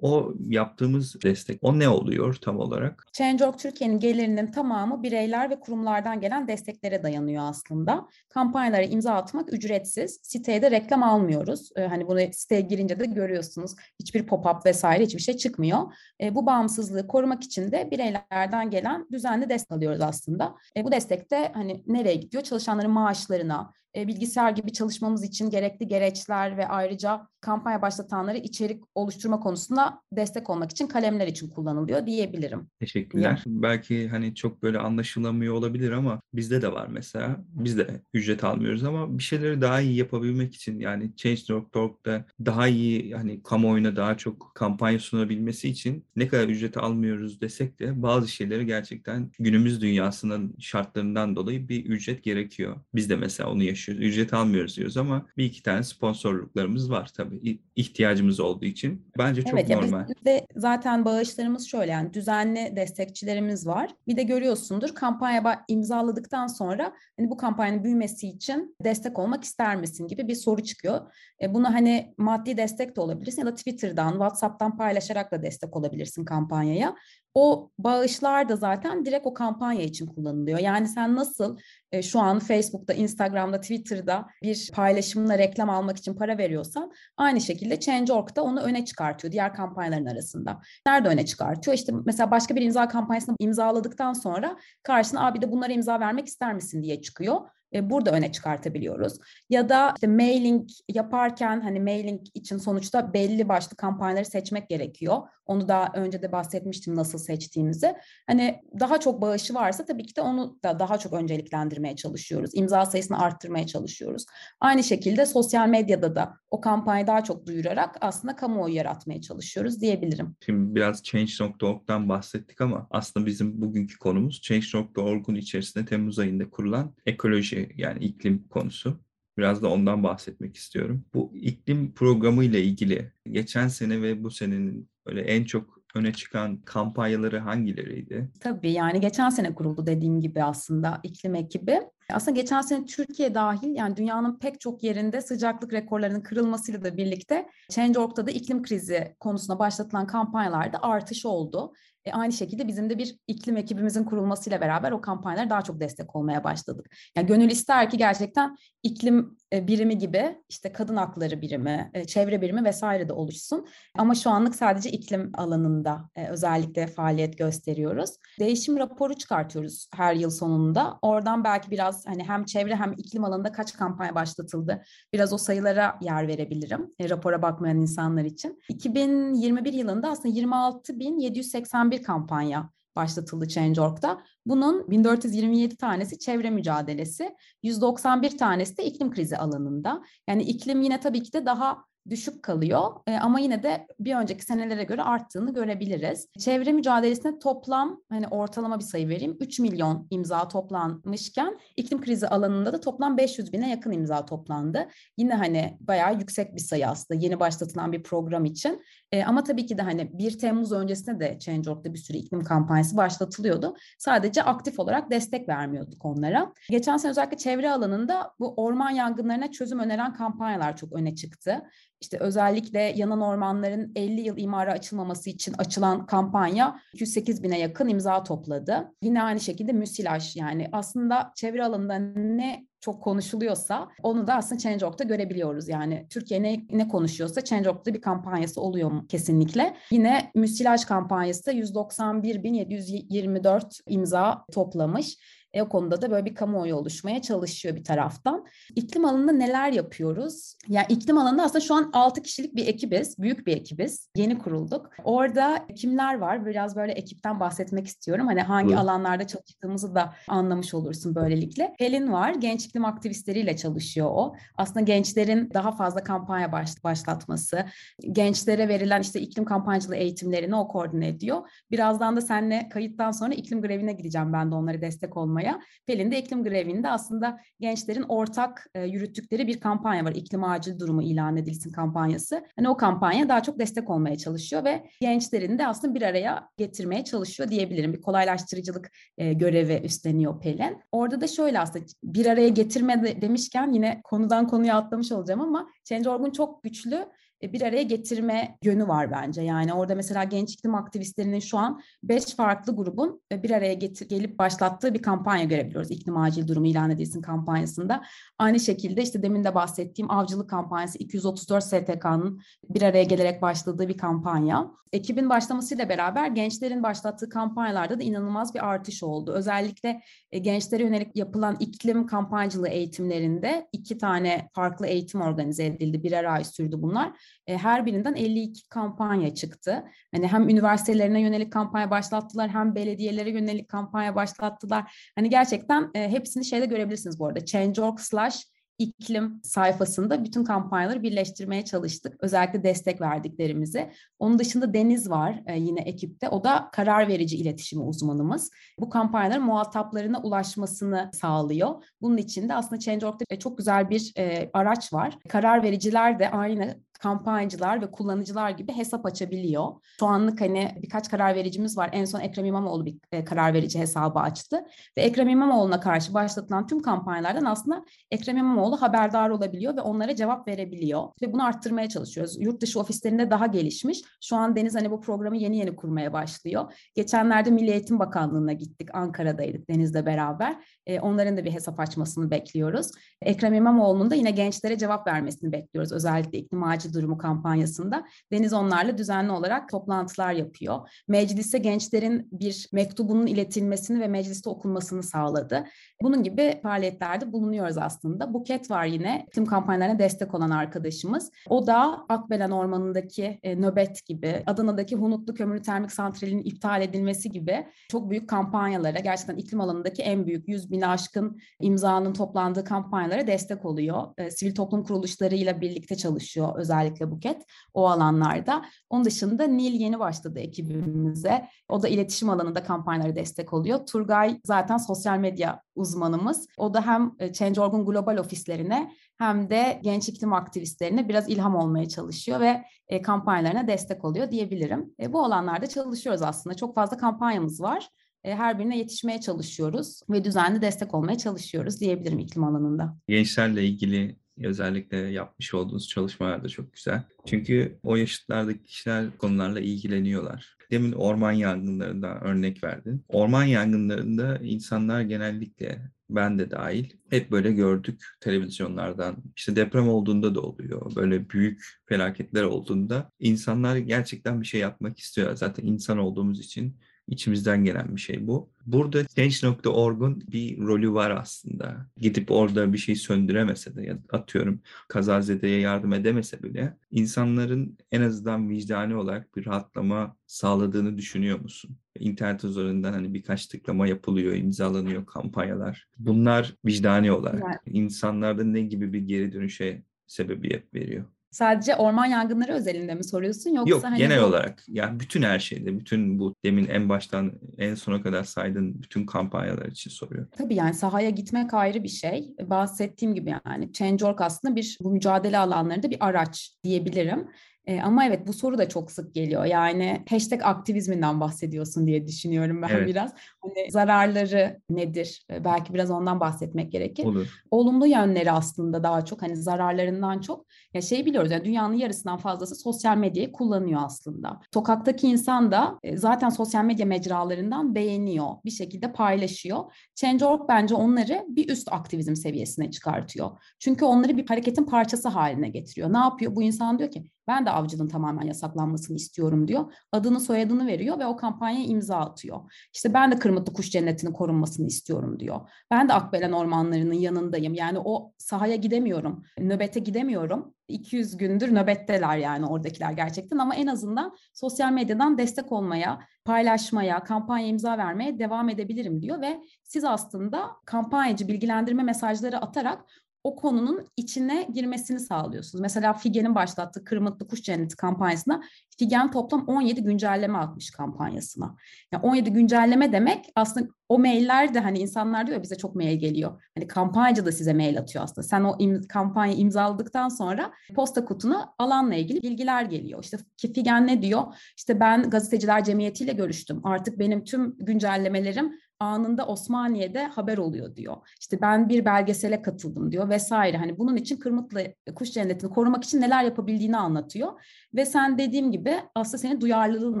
O yaptığımız destek, o ne oluyor tam olarak? Change.org Türkiye'nin gelirinin tamamı bireyler ve kurumlardan gelen desteklere dayanıyor aslında. Kampanyalara imza atmak ücretsiz. Siteye de reklam almıyoruz. Ee, hani bunu siteye girince de görüyorsunuz. Hiçbir pop-up vesaire hiçbir şey çıkmıyor. Ee, bu bağımsızlığı korumak için de bireylerden gelen düzenli destek alıyoruz aslında. Ee, bu destek de hani nereye gidiyor? Çalışanların maaşlarına, e, bilgisayar gibi çalışmamız için gerekli gereçler ve ayrıca kampanya başlatanları içerik oluşturma konusunda destek olmak için kalemler için kullanılıyor diyebilirim. Teşekkürler. Ya. Belki hani çok böyle anlaşılamıyor olabilir ama bizde de var mesela. Biz de ücret almıyoruz ama bir şeyleri daha iyi yapabilmek için yani Change.org'da daha iyi hani kamuoyuna daha çok kampanya sunabilmesi için ne kadar ücret almıyoruz desek de bazı şeyleri gerçekten günümüz dünyasının şartlarından dolayı bir ücret gerekiyor. Biz de mesela onu yaşıyoruz yaşıyoruz, ücret almıyoruz diyoruz ama bir iki tane sponsorluklarımız var tabii ihtiyacımız olduğu için. Bence çok evet, normal. Evet de zaten bağışlarımız şöyle yani düzenli destekçilerimiz var. Bir de görüyorsundur kampanya imzaladıktan sonra hani bu kampanyanın büyümesi için destek olmak ister misin gibi bir soru çıkıyor. E, bunu hani maddi destek de olabilirsin ya da Twitter'dan, WhatsApp'tan paylaşarak da destek olabilirsin kampanyaya o bağışlar da zaten direkt o kampanya için kullanılıyor. Yani sen nasıl e, şu an Facebook'ta, Instagram'da, Twitter'da bir paylaşımla reklam almak için para veriyorsan aynı şekilde Change.org'da onu öne çıkartıyor diğer kampanyaların arasında. Nerede öne çıkartıyor? İşte mesela başka bir imza kampanyasını imzaladıktan sonra karşısına abi de bunlara imza vermek ister misin diye çıkıyor. E, burada öne çıkartabiliyoruz. Ya da işte mailing yaparken hani mailing için sonuçta belli başlı kampanyaları seçmek gerekiyor. Onu daha önce de bahsetmiştim nasıl seçtiğimizi. Hani daha çok bağışı varsa tabii ki de onu da daha çok önceliklendirmeye çalışıyoruz. İmza sayısını arttırmaya çalışıyoruz. Aynı şekilde sosyal medyada da o kampanyayı daha çok duyurarak aslında kamuoyu yaratmaya çalışıyoruz diyebilirim. Şimdi biraz Change.org'dan bahsettik ama aslında bizim bugünkü konumuz Change.org'un içerisinde Temmuz ayında kurulan ekoloji yani iklim konusu. Biraz da ondan bahsetmek istiyorum. Bu iklim programı ile ilgili geçen sene ve bu senenin böyle en çok öne çıkan kampanyaları hangileriydi? Tabii yani geçen sene kuruldu dediğim gibi aslında iklim ekibi. Aslında geçen sene Türkiye dahil yani dünyanın pek çok yerinde sıcaklık rekorlarının kırılmasıyla da birlikte Change.org'da da iklim krizi konusuna başlatılan kampanyalarda artış oldu. E, aynı şekilde bizim de bir iklim ekibimizin kurulmasıyla beraber o kampanyalara daha çok destek olmaya başladık. Yani gönül ister ki gerçekten iklim e, birimi gibi işte kadın hakları birimi, e, çevre birimi vesaire de oluşsun. Ama şu anlık sadece iklim alanında e, özellikle faaliyet gösteriyoruz. Değişim raporu çıkartıyoruz her yıl sonunda. Oradan belki biraz hani hem çevre hem iklim alanında kaç kampanya başlatıldı biraz o sayılara yer verebilirim rapora bakmayan insanlar için. 2021 yılında aslında 26.781 kampanya başlatıldı Change.org'da. Bunun 1427 tanesi çevre mücadelesi, 191 tanesi de iklim krizi alanında. Yani iklim yine tabii ki de daha düşük kalıyor e, ama yine de bir önceki senelere göre arttığını görebiliriz. Çevre mücadelesine toplam hani ortalama bir sayı vereyim 3 milyon imza toplanmışken iklim krizi alanında da toplam 500 bine yakın imza toplandı. Yine hani bayağı yüksek bir sayı aslında yeni başlatılan bir program için. E, ama tabii ki de hani 1 Temmuz öncesinde de Change.org'da bir sürü iklim kampanyası başlatılıyordu. Sadece aktif olarak destek vermiyorduk onlara. Geçen sene özellikle çevre alanında bu orman yangınlarına çözüm öneren kampanyalar çok öne çıktı. İşte özellikle yanan ormanların 50 yıl imara açılmaması için açılan kampanya 208 bine yakın imza topladı. Yine aynı şekilde müsilaj yani aslında çevre alanında ne çok konuşuluyorsa onu da aslında Change.org'da görebiliyoruz. Yani Türkiye ne, ne konuşuyorsa Change.org'da bir kampanyası oluyor mu kesinlikle. Yine müsilaj kampanyası da 191.724 imza toplamış. E, o konuda da böyle bir kamuoyu oluşmaya çalışıyor bir taraftan. İklim alanında neler yapıyoruz? Yani iklim alanında aslında şu an 6 kişilik bir ekibiz, büyük bir ekibiz. Yeni kurulduk. Orada kimler var? Biraz böyle ekipten bahsetmek istiyorum. Hani hangi evet. alanlarda çalıştığımızı da anlamış olursun böylelikle. Pelin var, genç iklim aktivistleriyle çalışıyor o. Aslında gençlerin daha fazla kampanya baş, başlatması, gençlere verilen işte iklim kampanyacılığı eğitimlerini o koordine ediyor. Birazdan da seninle kayıttan sonra iklim grevine gideceğim ben de onlara destek olmaya olmaya. Pelin de iklim grevinde aslında gençlerin ortak e, yürüttükleri bir kampanya var. İklim acil durumu ilan edilsin kampanyası. Hani o kampanya daha çok destek olmaya çalışıyor ve gençlerin de aslında bir araya getirmeye çalışıyor diyebilirim. Bir kolaylaştırıcılık e, görevi üstleniyor Pelin. Orada da şöyle aslında bir araya getirme de, demişken yine konudan konuya atlamış olacağım ama Change.org'un çok güçlü bir araya getirme yönü var bence. Yani orada mesela genç iklim aktivistlerinin şu an beş farklı grubun e, bir araya getir, gelip başlattığı bir kampanya görebiliyoruz. İklim acil durumu ilan edilsin kampanyasında. Aynı şekilde işte demin de bahsettiğim avcılık kampanyası 234 STK'nın bir araya gelerek başladığı bir kampanya. Ekibin başlamasıyla beraber gençlerin başlattığı kampanyalarda da inanılmaz bir artış oldu. Özellikle e, gençlere yönelik yapılan iklim kampanyacılığı eğitimlerinde iki tane farklı eğitim organize edildi. Birer ay sürdü bunlar e, her birinden 52 kampanya çıktı. Hani hem üniversitelerine yönelik kampanya başlattılar hem belediyelere yönelik kampanya başlattılar. Hani gerçekten e, hepsini şeyde görebilirsiniz bu arada. Change.org slash iklim sayfasında bütün kampanyaları birleştirmeye çalıştık. Özellikle destek verdiklerimizi. Onun dışında Deniz var e, yine ekipte. O da karar verici iletişimi uzmanımız. Bu kampanyaların muhataplarına ulaşmasını sağlıyor. Bunun için de aslında Change.org'da çok güzel bir e, araç var. Karar vericiler de aynı kampanyacılar ve kullanıcılar gibi hesap açabiliyor. Şu anlık hani birkaç karar vericimiz var. En son Ekrem İmamoğlu bir e, karar verici hesabı açtı. Ve Ekrem İmamoğlu'na karşı başlatılan tüm kampanyalardan aslında Ekrem İmamoğlu haberdar olabiliyor ve onlara cevap verebiliyor. Ve bunu arttırmaya çalışıyoruz. Yurt dışı ofislerinde daha gelişmiş. Şu an Deniz hani bu programı yeni yeni kurmaya başlıyor. Geçenlerde Milli Eğitim Bakanlığı'na gittik. Ankara'daydık Deniz'le beraber. E, onların da bir hesap açmasını bekliyoruz. Ekrem İmamoğlu'nun da yine gençlere cevap vermesini bekliyoruz. Özellikle iklim Üniversite Durumu kampanyasında Deniz onlarla düzenli olarak toplantılar yapıyor. Meclise gençlerin bir mektubunun iletilmesini ve mecliste okunmasını sağladı. Bunun gibi faaliyetlerde bulunuyoruz aslında. Buket var yine iklim kampanyalarına destek olan arkadaşımız. O da Akbelen Ormanı'ndaki e, nöbet gibi, Adana'daki Hunutlu Kömürlü Termik Santrali'nin iptal edilmesi gibi çok büyük kampanyalara, gerçekten iklim alanındaki en büyük 100 bin aşkın imzanın toplandığı kampanyalara destek oluyor. E, sivil toplum kuruluşlarıyla birlikte çalışıyor özellikle Buket o alanlarda. Onun dışında Nil yeni başladı ekibimize. O da iletişim alanında kampanyalara destek oluyor. Turgay zaten sosyal medya uzmanımız. O da hem e, Change.org'un global ofislerine hem de genç iklim aktivistlerine biraz ilham olmaya çalışıyor ve e, kampanyalarına destek oluyor diyebilirim. E, bu alanlarda çalışıyoruz aslında. Çok fazla kampanyamız var. Her birine yetişmeye çalışıyoruz ve düzenli destek olmaya çalışıyoruz diyebilirim iklim alanında. Gençlerle ilgili özellikle yapmış olduğunuz çalışmalar da çok güzel. Çünkü o yaşıtlardaki kişiler konularla ilgileniyorlar. Demin orman yangınlarından örnek verdin. Orman yangınlarında insanlar genellikle ben de dahil hep böyle gördük televizyonlardan. İşte deprem olduğunda da oluyor. Böyle büyük felaketler olduğunda insanlar gerçekten bir şey yapmak istiyor. Zaten insan olduğumuz için içimizden gelen bir şey bu. Burada Change.org'un bir rolü var aslında. Gidip orada bir şey söndüremese de atıyorum kazazedeye yardım edemese bile insanların en azından vicdani olarak bir rahatlama sağladığını düşünüyor musun? İnternet üzerinden hani birkaç tıklama yapılıyor, imzalanıyor kampanyalar. Bunlar vicdani olarak yani. insanlarda ne gibi bir geri dönüşe sebebiyet veriyor? Sadece orman yangınları özelinde mi soruyorsun yoksa Yok hani genel bu... olarak yani bütün her şeyde bütün bu demin en baştan en sona kadar saydığın bütün kampanyalar için soruyor. Tabii yani sahaya gitmek ayrı bir şey. Bahsettiğim gibi yani Change.org aslında bir bu mücadele alanlarında bir araç diyebilirim. E, ama evet bu soru da çok sık geliyor. Yani hashtag aktivizminden bahsediyorsun diye düşünüyorum ben evet. biraz. Hani zararları nedir? Belki biraz ondan bahsetmek gerekir. Olur. Olumlu yönleri aslında daha çok hani zararlarından çok. Ya şey biliyoruz yani dünyanın yarısından fazlası sosyal medyayı kullanıyor aslında. Sokaktaki insan da zaten sosyal medya mecralarından beğeniyor. Bir şekilde paylaşıyor. Change.org bence onları bir üst aktivizm seviyesine çıkartıyor. Çünkü onları bir hareketin parçası haline getiriyor. Ne yapıyor? Bu insan diyor ki ben de avcılığın tamamen yasaklanmasını istiyorum diyor. Adını soyadını veriyor ve o kampanyaya imza atıyor. İşte ben de Kırmızı Kuş Cenneti'nin korunmasını istiyorum diyor. Ben de Akbelen ormanlarının yanındayım. Yani o sahaya gidemiyorum, nöbete gidemiyorum. 200 gündür nöbetteler yani oradakiler gerçekten ama en azından sosyal medyadan destek olmaya, paylaşmaya, kampanya imza vermeye devam edebilirim diyor ve siz aslında kampanyacı bilgilendirme mesajları atarak o konunun içine girmesini sağlıyorsunuz. Mesela Figen'in başlattığı Kırmızı Kuş Cenneti kampanyasına Figen toplam 17 güncelleme atmış kampanyasına. Yani 17 güncelleme demek aslında o mailler de hani insanlar diyor bize çok mail geliyor. Hani kampanyacı da size mail atıyor aslında. Sen o im, kampanya imzaladıktan sonra posta kutuna alanla ilgili bilgiler geliyor. İşte Figen ne diyor? İşte ben gazeteciler cemiyetiyle görüştüm. Artık benim tüm güncellemelerim anında Osmaniye'de haber oluyor diyor. İşte ben bir belgesele katıldım diyor vesaire. Hani bunun için Kırmıtlı Kuş Cenneti'ni korumak için neler yapabildiğini anlatıyor. Ve sen dediğim gibi aslında senin duyarlılığın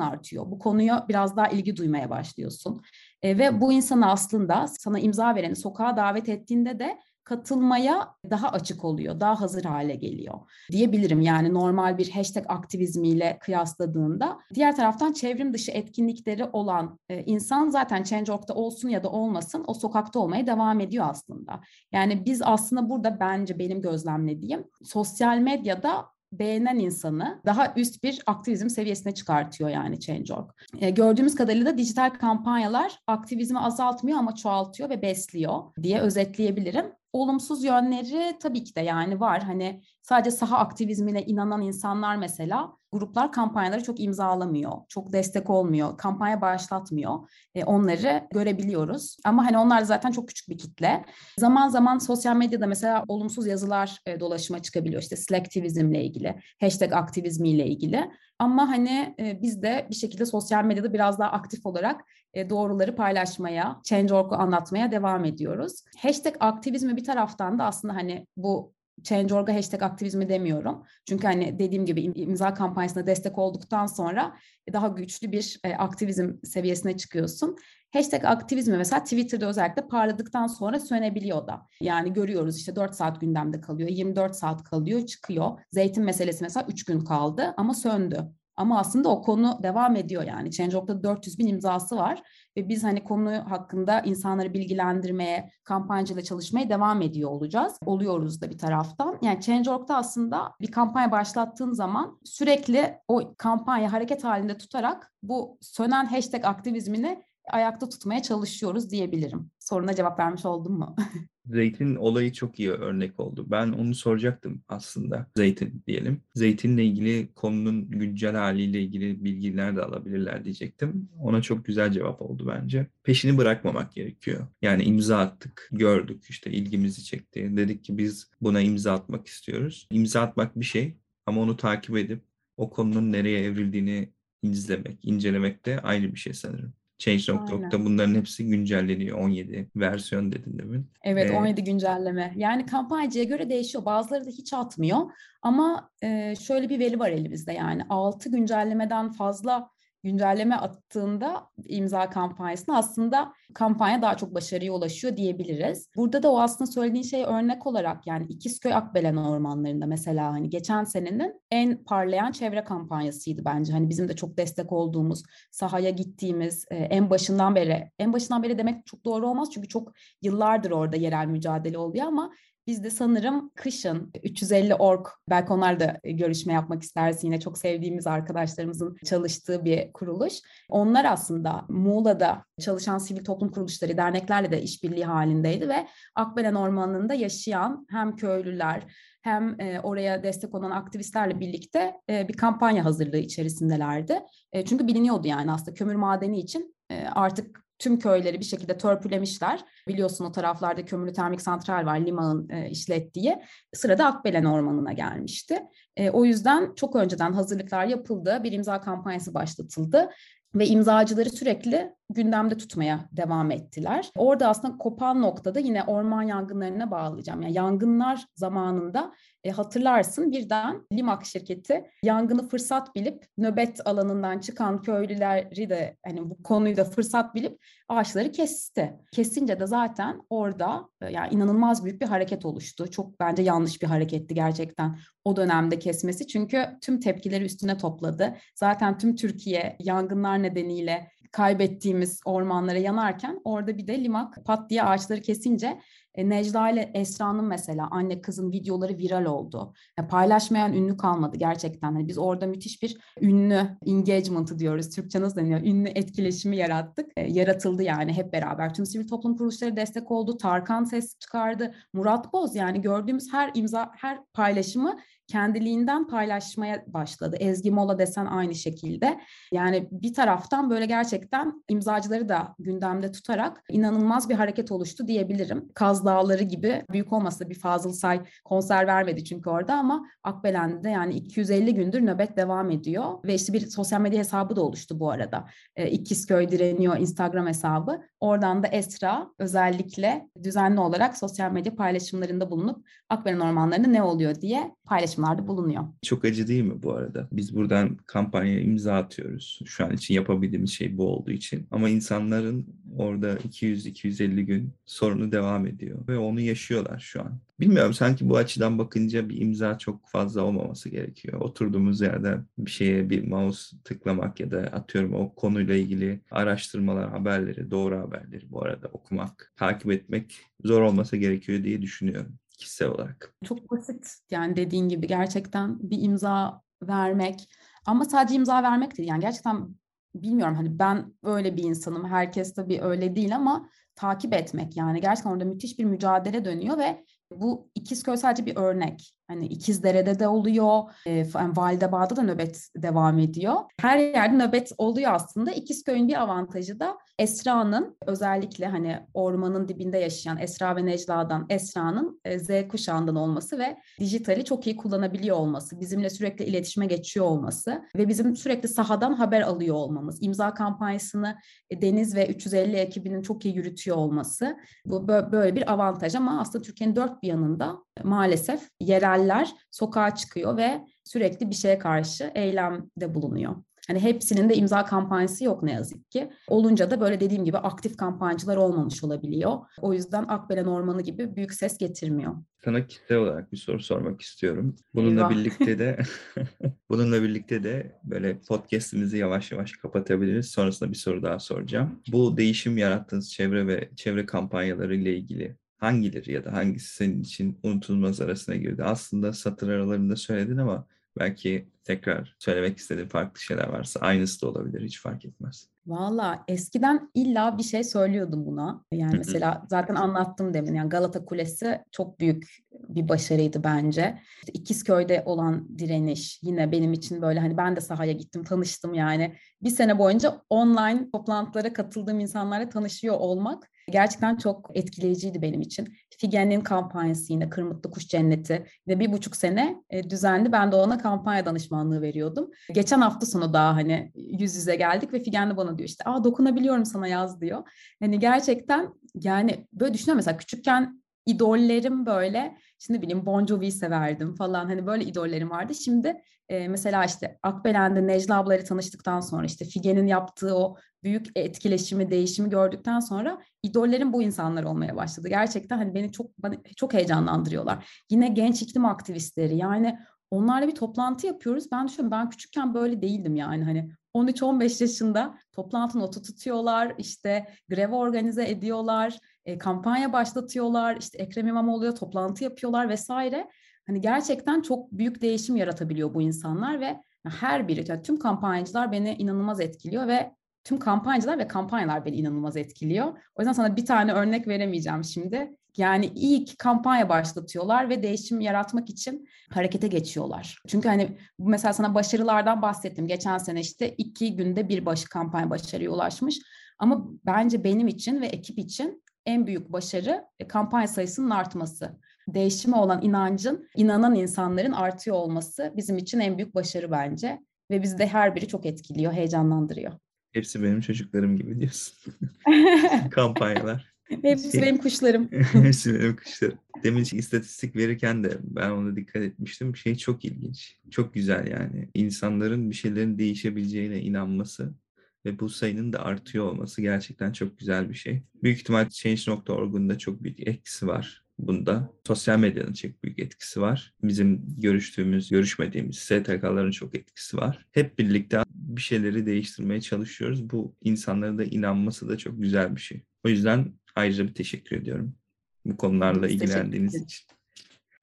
artıyor. Bu konuya biraz daha ilgi duymaya başlıyorsun. E, ve bu insanı aslında sana imza vereni sokağa davet ettiğinde de katılmaya daha açık oluyor, daha hazır hale geliyor diyebilirim. Yani normal bir hashtag aktivizmiyle kıyasladığında. Diğer taraftan çevrim dışı etkinlikleri olan e, insan zaten Change.org'da olsun ya da olmasın o sokakta olmaya devam ediyor aslında. Yani biz aslında burada bence benim gözlemlediğim sosyal medyada beğenen insanı daha üst bir aktivizm seviyesine çıkartıyor yani Change.org. E, gördüğümüz kadarıyla dijital kampanyalar aktivizmi azaltmıyor ama çoğaltıyor ve besliyor diye özetleyebilirim olumsuz yönleri tabii ki de yani var. Hani sadece saha aktivizmine inanan insanlar mesela gruplar kampanyaları çok imzalamıyor, çok destek olmuyor, kampanya başlatmıyor. E, onları görebiliyoruz. Ama hani onlar zaten çok küçük bir kitle. Zaman zaman sosyal medyada mesela olumsuz yazılar e, dolaşıma çıkabiliyor. İşte selektivizmle ilgili, hashtag aktivizmiyle ilgili. Ama hani e, biz de bir şekilde sosyal medyada biraz daha aktif olarak e, doğruları paylaşmaya, Change.org'u anlatmaya devam ediyoruz. Hashtag aktivizmi bir taraftan da aslında hani bu Change.org'a hashtag aktivizmi demiyorum. Çünkü hani dediğim gibi imza kampanyasına destek olduktan sonra daha güçlü bir e, aktivizm seviyesine çıkıyorsun. Hashtag aktivizmi mesela Twitter'da özellikle parladıktan sonra sönebiliyor da. Yani görüyoruz işte 4 saat gündemde kalıyor, 24 saat kalıyor, çıkıyor. Zeytin meselesi mesela 3 gün kaldı ama söndü. Ama aslında o konu devam ediyor yani. Change.org'da 400 bin imzası var ve biz hani konu hakkında insanları bilgilendirmeye, kampanyacıyla çalışmaya devam ediyor olacağız. Oluyoruz da bir taraftan. Yani Change.org'da aslında bir kampanya başlattığın zaman sürekli o kampanya hareket halinde tutarak bu sönen hashtag aktivizmini ayakta tutmaya çalışıyoruz diyebilirim. Soruna cevap vermiş oldum mu? <laughs> Zeytin olayı çok iyi örnek oldu. Ben onu soracaktım aslında. Zeytin diyelim. Zeytinle ilgili konunun güncel haliyle ilgili bilgiler de alabilirler diyecektim. Ona çok güzel cevap oldu bence. Peşini bırakmamak gerekiyor. Yani imza attık, gördük işte ilgimizi çekti. Dedik ki biz buna imza atmak istiyoruz. İmza atmak bir şey ama onu takip edip o konunun nereye evrildiğini izlemek, incelemek de ayrı bir şey sanırım. Change.org'da bunların hepsi güncelleniyor. 17 versiyon dedin mi? Evet ee, 17 güncelleme. Yani kampanyacıya göre değişiyor. Bazıları da hiç atmıyor. Ama e, şöyle bir veri var elimizde yani 6 güncellemeden fazla güncelleme attığında imza kampanyasına aslında kampanya daha çok başarıya ulaşıyor diyebiliriz. Burada da o aslında söylediğin şey örnek olarak yani İkizköy Akbelen ormanlarında mesela hani geçen senenin en parlayan çevre kampanyasıydı bence. Hani bizim de çok destek olduğumuz, sahaya gittiğimiz e, en başından beri, en başından beri demek çok doğru olmaz çünkü çok yıllardır orada yerel mücadele oluyor ama biz de sanırım kışın 350 org, belki onlar da görüşme yapmak istersin yine çok sevdiğimiz arkadaşlarımızın çalıştığı bir kuruluş. Onlar aslında Muğla'da çalışan sivil toplum kuruluşları, derneklerle de işbirliği halindeydi ve Akbelen Ormanı'nda yaşayan hem köylüler hem e, oraya destek olan aktivistlerle birlikte e, bir kampanya hazırlığı içerisindelerdi. E, çünkü biliniyordu yani aslında kömür madeni için artık tüm köyleri bir şekilde törpülemişler. Biliyorsun o taraflarda kömürlü termik santral var Lima'nın e, işlettiği. Sırada Akbelen Ormanı'na gelmişti. E, o yüzden çok önceden hazırlıklar yapıldı. Bir imza kampanyası başlatıldı ve imzacıları sürekli gündemde tutmaya devam ettiler. Orada aslında kopan noktada yine orman yangınlarına bağlayacağım. Yani yangınlar zamanında e, hatırlarsın birden Limak şirketi yangını fırsat bilip nöbet alanından çıkan köylüleri de hani bu konuyu da fırsat bilip ağaçları kesti. Kesince de zaten orada e, yani inanılmaz büyük bir hareket oluştu. Çok bence yanlış bir hareketti gerçekten o dönemde kesmesi. Çünkü tüm tepkileri üstüne topladı. Zaten tüm Türkiye yangınlar nedeniyle kaybettiğimiz ormanlara yanarken orada bir de limak pat diye ağaçları kesince e, Necla ile Esra'nın mesela anne kızın videoları viral oldu. E, paylaşmayan ünlü kalmadı gerçekten. Hani biz orada müthiş bir ünlü engagement'ı diyoruz. Türkçe nasıl deniyor? Ünlü etkileşimi yarattık. E, yaratıldı yani hep beraber. Tüm sivil toplum kuruluşları destek oldu. Tarkan ses çıkardı. Murat Boz yani gördüğümüz her imza, her paylaşımı kendiliğinden paylaşmaya başladı. Ezgi Mola desen aynı şekilde. Yani bir taraftan böyle gerçekten imzacıları da gündemde tutarak inanılmaz bir hareket oluştu diyebilirim. Kaz Dağları gibi büyük olmasa bir Fazıl Say konser vermedi çünkü orada ama Akbelen'de yani 250 gündür nöbet devam ediyor. Ve işte bir sosyal medya hesabı da oluştu bu arada. E, İkizköy direniyor Instagram hesabı. Oradan da Esra özellikle düzenli olarak sosyal medya paylaşımlarında bulunup Akbelen ormanlarında ne oluyor diye paylaşım paylaşımlarda bulunuyor. Çok acı değil mi bu arada? Biz buradan kampanyaya imza atıyoruz. Şu an için yapabildiğimiz şey bu olduğu için. Ama insanların orada 200-250 gün sorunu devam ediyor ve onu yaşıyorlar şu an. Bilmiyorum sanki bu açıdan bakınca bir imza çok fazla olmaması gerekiyor. Oturduğumuz yerde bir şeye bir mouse tıklamak ya da atıyorum o konuyla ilgili araştırmalar, haberleri, doğru haberleri bu arada okumak, takip etmek zor olmasa gerekiyor diye düşünüyorum kişisel olarak. Çok basit yani dediğin gibi gerçekten bir imza vermek ama sadece imza vermek değil yani gerçekten bilmiyorum hani ben öyle bir insanım herkes tabii öyle değil ama takip etmek yani gerçekten orada müthiş bir mücadele dönüyor ve bu İkizköy sadece bir örnek. Hani İkizdere'de de oluyor, e, Validebağ'da da nöbet devam ediyor. Her yerde nöbet oluyor aslında. İkizköy'ün bir avantajı da Esra'nın özellikle hani ormanın dibinde yaşayan Esra ve Necla'dan Esra'nın e, Z kuşağından olması ve dijitali çok iyi kullanabiliyor olması, bizimle sürekli iletişime geçiyor olması ve bizim sürekli sahadan haber alıyor olmamız, imza kampanyasını e, Deniz ve 350 ekibinin çok iyi yürütüyor olması bu böyle bir avantaj ama aslında Türkiye'nin dört bir yanında maalesef yereller sokağa çıkıyor ve sürekli bir şeye karşı eylemde bulunuyor. Hani hepsinin de imza kampanyası yok ne yazık ki. Olunca da böyle dediğim gibi aktif kampanyacılar olmamış olabiliyor. O yüzden Akbelen Ormanı gibi büyük ses getirmiyor. Sana kitle olarak bir soru sormak istiyorum. Bununla Eyvah. birlikte de <laughs> <laughs> bununla birlikte de böyle podcast'imizi yavaş yavaş kapatabiliriz. Sonrasında bir soru daha soracağım. Bu değişim yarattığınız çevre ve çevre kampanyaları ile ilgili hangileri ya da hangisi senin için unutulmaz arasına girdi? Aslında satır aralarında söyledin ama belki tekrar söylemek istediğin farklı şeyler varsa aynısı da olabilir hiç fark etmez. Valla eskiden illa bir şey söylüyordum buna. Yani mesela zaten anlattım demin. Yani Galata Kulesi çok büyük bir başarıydı bence. İşte İkizköy'de olan direniş yine benim için böyle hani ben de sahaya gittim tanıştım yani. Bir sene boyunca online toplantılara katıldığım insanlarla tanışıyor olmak gerçekten çok etkileyiciydi benim için. Figen'in kampanyası yine Kırmıtlı Kuş Cenneti ve bir buçuk sene e, düzenli ben de ona kampanya danışmanlığı veriyordum. Geçen hafta sonu daha hani yüz yüze geldik ve Figen de bana diyor işte aa dokunabiliyorum sana yaz diyor. Hani gerçekten yani böyle düşünüyorum mesela küçükken idollerim böyle şimdi bileyim Bon Jovi'yi severdim falan hani böyle idollerim vardı. Şimdi e, mesela işte Akbelen'de Necla ablayla tanıştıktan sonra işte Figen'in yaptığı o büyük etkileşimi, değişimi gördükten sonra idollerim bu insanlar olmaya başladı. Gerçekten hani beni çok bana çok heyecanlandırıyorlar. Yine genç iklim aktivistleri yani onlarla bir toplantı yapıyoruz. Ben düşünüyorum ben küçükken böyle değildim yani hani 13-15 yaşında toplantı notu tutuyorlar, işte grev organize ediyorlar, e, kampanya başlatıyorlar, işte Ekrem İmamoğlu'ya toplantı yapıyorlar vesaire. Hani gerçekten çok büyük değişim yaratabiliyor bu insanlar ve her biri, yani tüm kampanyacılar beni inanılmaz etkiliyor ve tüm kampanyacılar ve kampanyalar beni inanılmaz etkiliyor. O yüzden sana bir tane örnek veremeyeceğim şimdi. Yani ilk kampanya başlatıyorlar ve değişim yaratmak için harekete geçiyorlar. Çünkü hani mesela sana başarılardan bahsettim. Geçen sene işte iki günde bir başı kampanya başarıya ulaşmış. Ama bence benim için ve ekip için en büyük başarı e, kampanya sayısının artması. Değişime olan inancın, inanan insanların artıyor olması bizim için en büyük başarı bence. Ve bizi de her biri çok etkiliyor, heyecanlandırıyor. Hepsi benim çocuklarım gibi diyorsun. <laughs> Kampanyalar. Hepsi şey, benim <laughs> kuşlarım. Hepsi benim kuşlarım. Demin istatistik verirken de ben ona dikkat etmiştim. Şey çok ilginç. Çok güzel yani. İnsanların bir şeylerin değişebileceğine inanması ve bu sayının da artıyor olması gerçekten çok güzel bir şey. Büyük ihtimal Change.org'un da çok büyük etkisi var bunda. Sosyal medyanın çok büyük etkisi var. Bizim görüştüğümüz, görüşmediğimiz STK'ların çok etkisi var. Hep birlikte bir şeyleri değiştirmeye çalışıyoruz. Bu insanların da inanması da çok güzel bir şey. O yüzden ayrıca bir teşekkür ediyorum bu konularla ilgilendiğiniz için.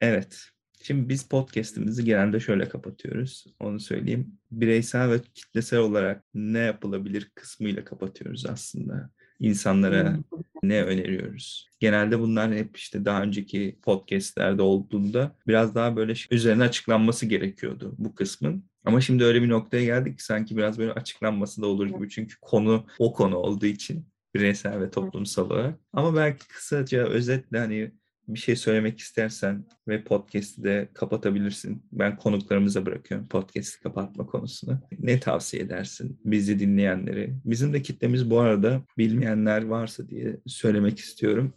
Evet. Şimdi biz podcast'imizi genelde şöyle kapatıyoruz. Onu söyleyeyim. Bireysel ve kitlesel olarak ne yapılabilir kısmıyla kapatıyoruz aslında. İnsanlara ne öneriyoruz? Genelde bunlar hep işte daha önceki podcastlerde olduğunda biraz daha böyle üzerine açıklanması gerekiyordu bu kısmın. Ama şimdi öyle bir noktaya geldik ki sanki biraz böyle açıklanması da olur gibi. Çünkü konu o konu olduğu için bireysel ve toplumsal olarak. Ama belki kısaca özetle hani bir şey söylemek istersen ve podcast'i de kapatabilirsin. Ben konuklarımıza bırakıyorum podcast'i kapatma konusunu. Ne tavsiye edersin bizi dinleyenleri? Bizim de kitlemiz bu arada bilmeyenler varsa diye söylemek istiyorum.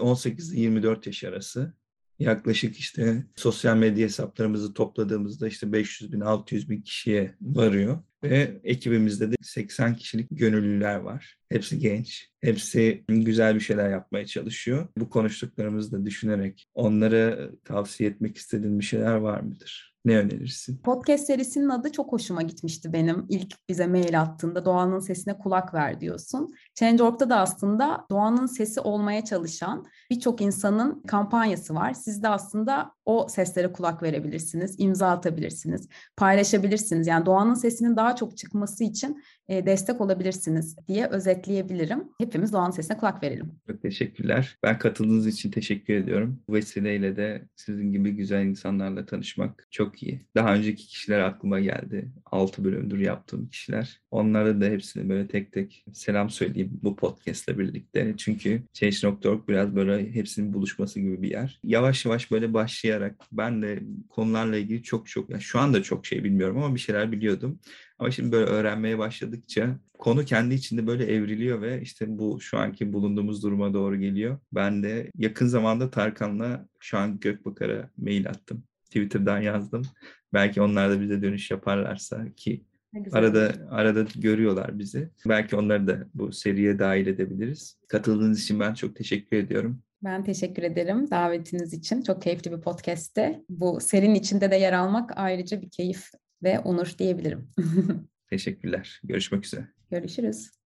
18-24 yaş arası yaklaşık işte sosyal medya hesaplarımızı topladığımızda işte 500 bin 600 bin kişiye varıyor. Ve ekibimizde de 80 kişilik gönüllüler var. Hepsi genç. Hepsi güzel bir şeyler yapmaya çalışıyor. Bu konuştuklarımızı da düşünerek onlara tavsiye etmek istediğin bir şeyler var mıdır? Ne önerirsin? Podcast serisinin adı çok hoşuma gitmişti benim. İlk bize mail attığında doğanın sesine kulak ver diyorsun. Change.org'da da aslında doğanın sesi olmaya çalışan birçok insanın kampanyası var. Siz de aslında o seslere kulak verebilirsiniz, imza atabilirsiniz, paylaşabilirsiniz. Yani doğanın sesinin daha çok çıkması için e, destek olabilirsiniz diye özetleyebilirim. Hepimiz doğanın sesine kulak verelim. Çok teşekkürler. Ben katıldığınız için teşekkür ediyorum. Bu vesileyle de sizin gibi güzel insanlarla tanışmak çok iyi. Daha önceki kişiler aklıma geldi. 6 bölümdür yaptığım kişiler. Onlara da hepsini böyle tek tek selam söyleyeyim bu podcastle birlikte. Çünkü Change.org biraz böyle hepsinin buluşması gibi bir yer. Yavaş yavaş böyle başlayalım okuyarak ben de konularla ilgili çok çok yani şu anda çok şey bilmiyorum ama bir şeyler biliyordum. Ama şimdi böyle öğrenmeye başladıkça konu kendi içinde böyle evriliyor ve işte bu şu anki bulunduğumuz duruma doğru geliyor. Ben de yakın zamanda Tarkan'la şu an Gökbakar'a mail attım. Twitter'dan yazdım. Belki onlar da bize dönüş yaparlarsa ki arada arada görüyorlar bizi. Belki onları da bu seriye dahil edebiliriz. Katıldığınız için ben çok teşekkür ediyorum. Ben teşekkür ederim davetiniz için. Çok keyifli bir podcast'te. Bu serinin içinde de yer almak ayrıca bir keyif ve onur diyebilirim. <laughs> Teşekkürler. Görüşmek üzere. Görüşürüz.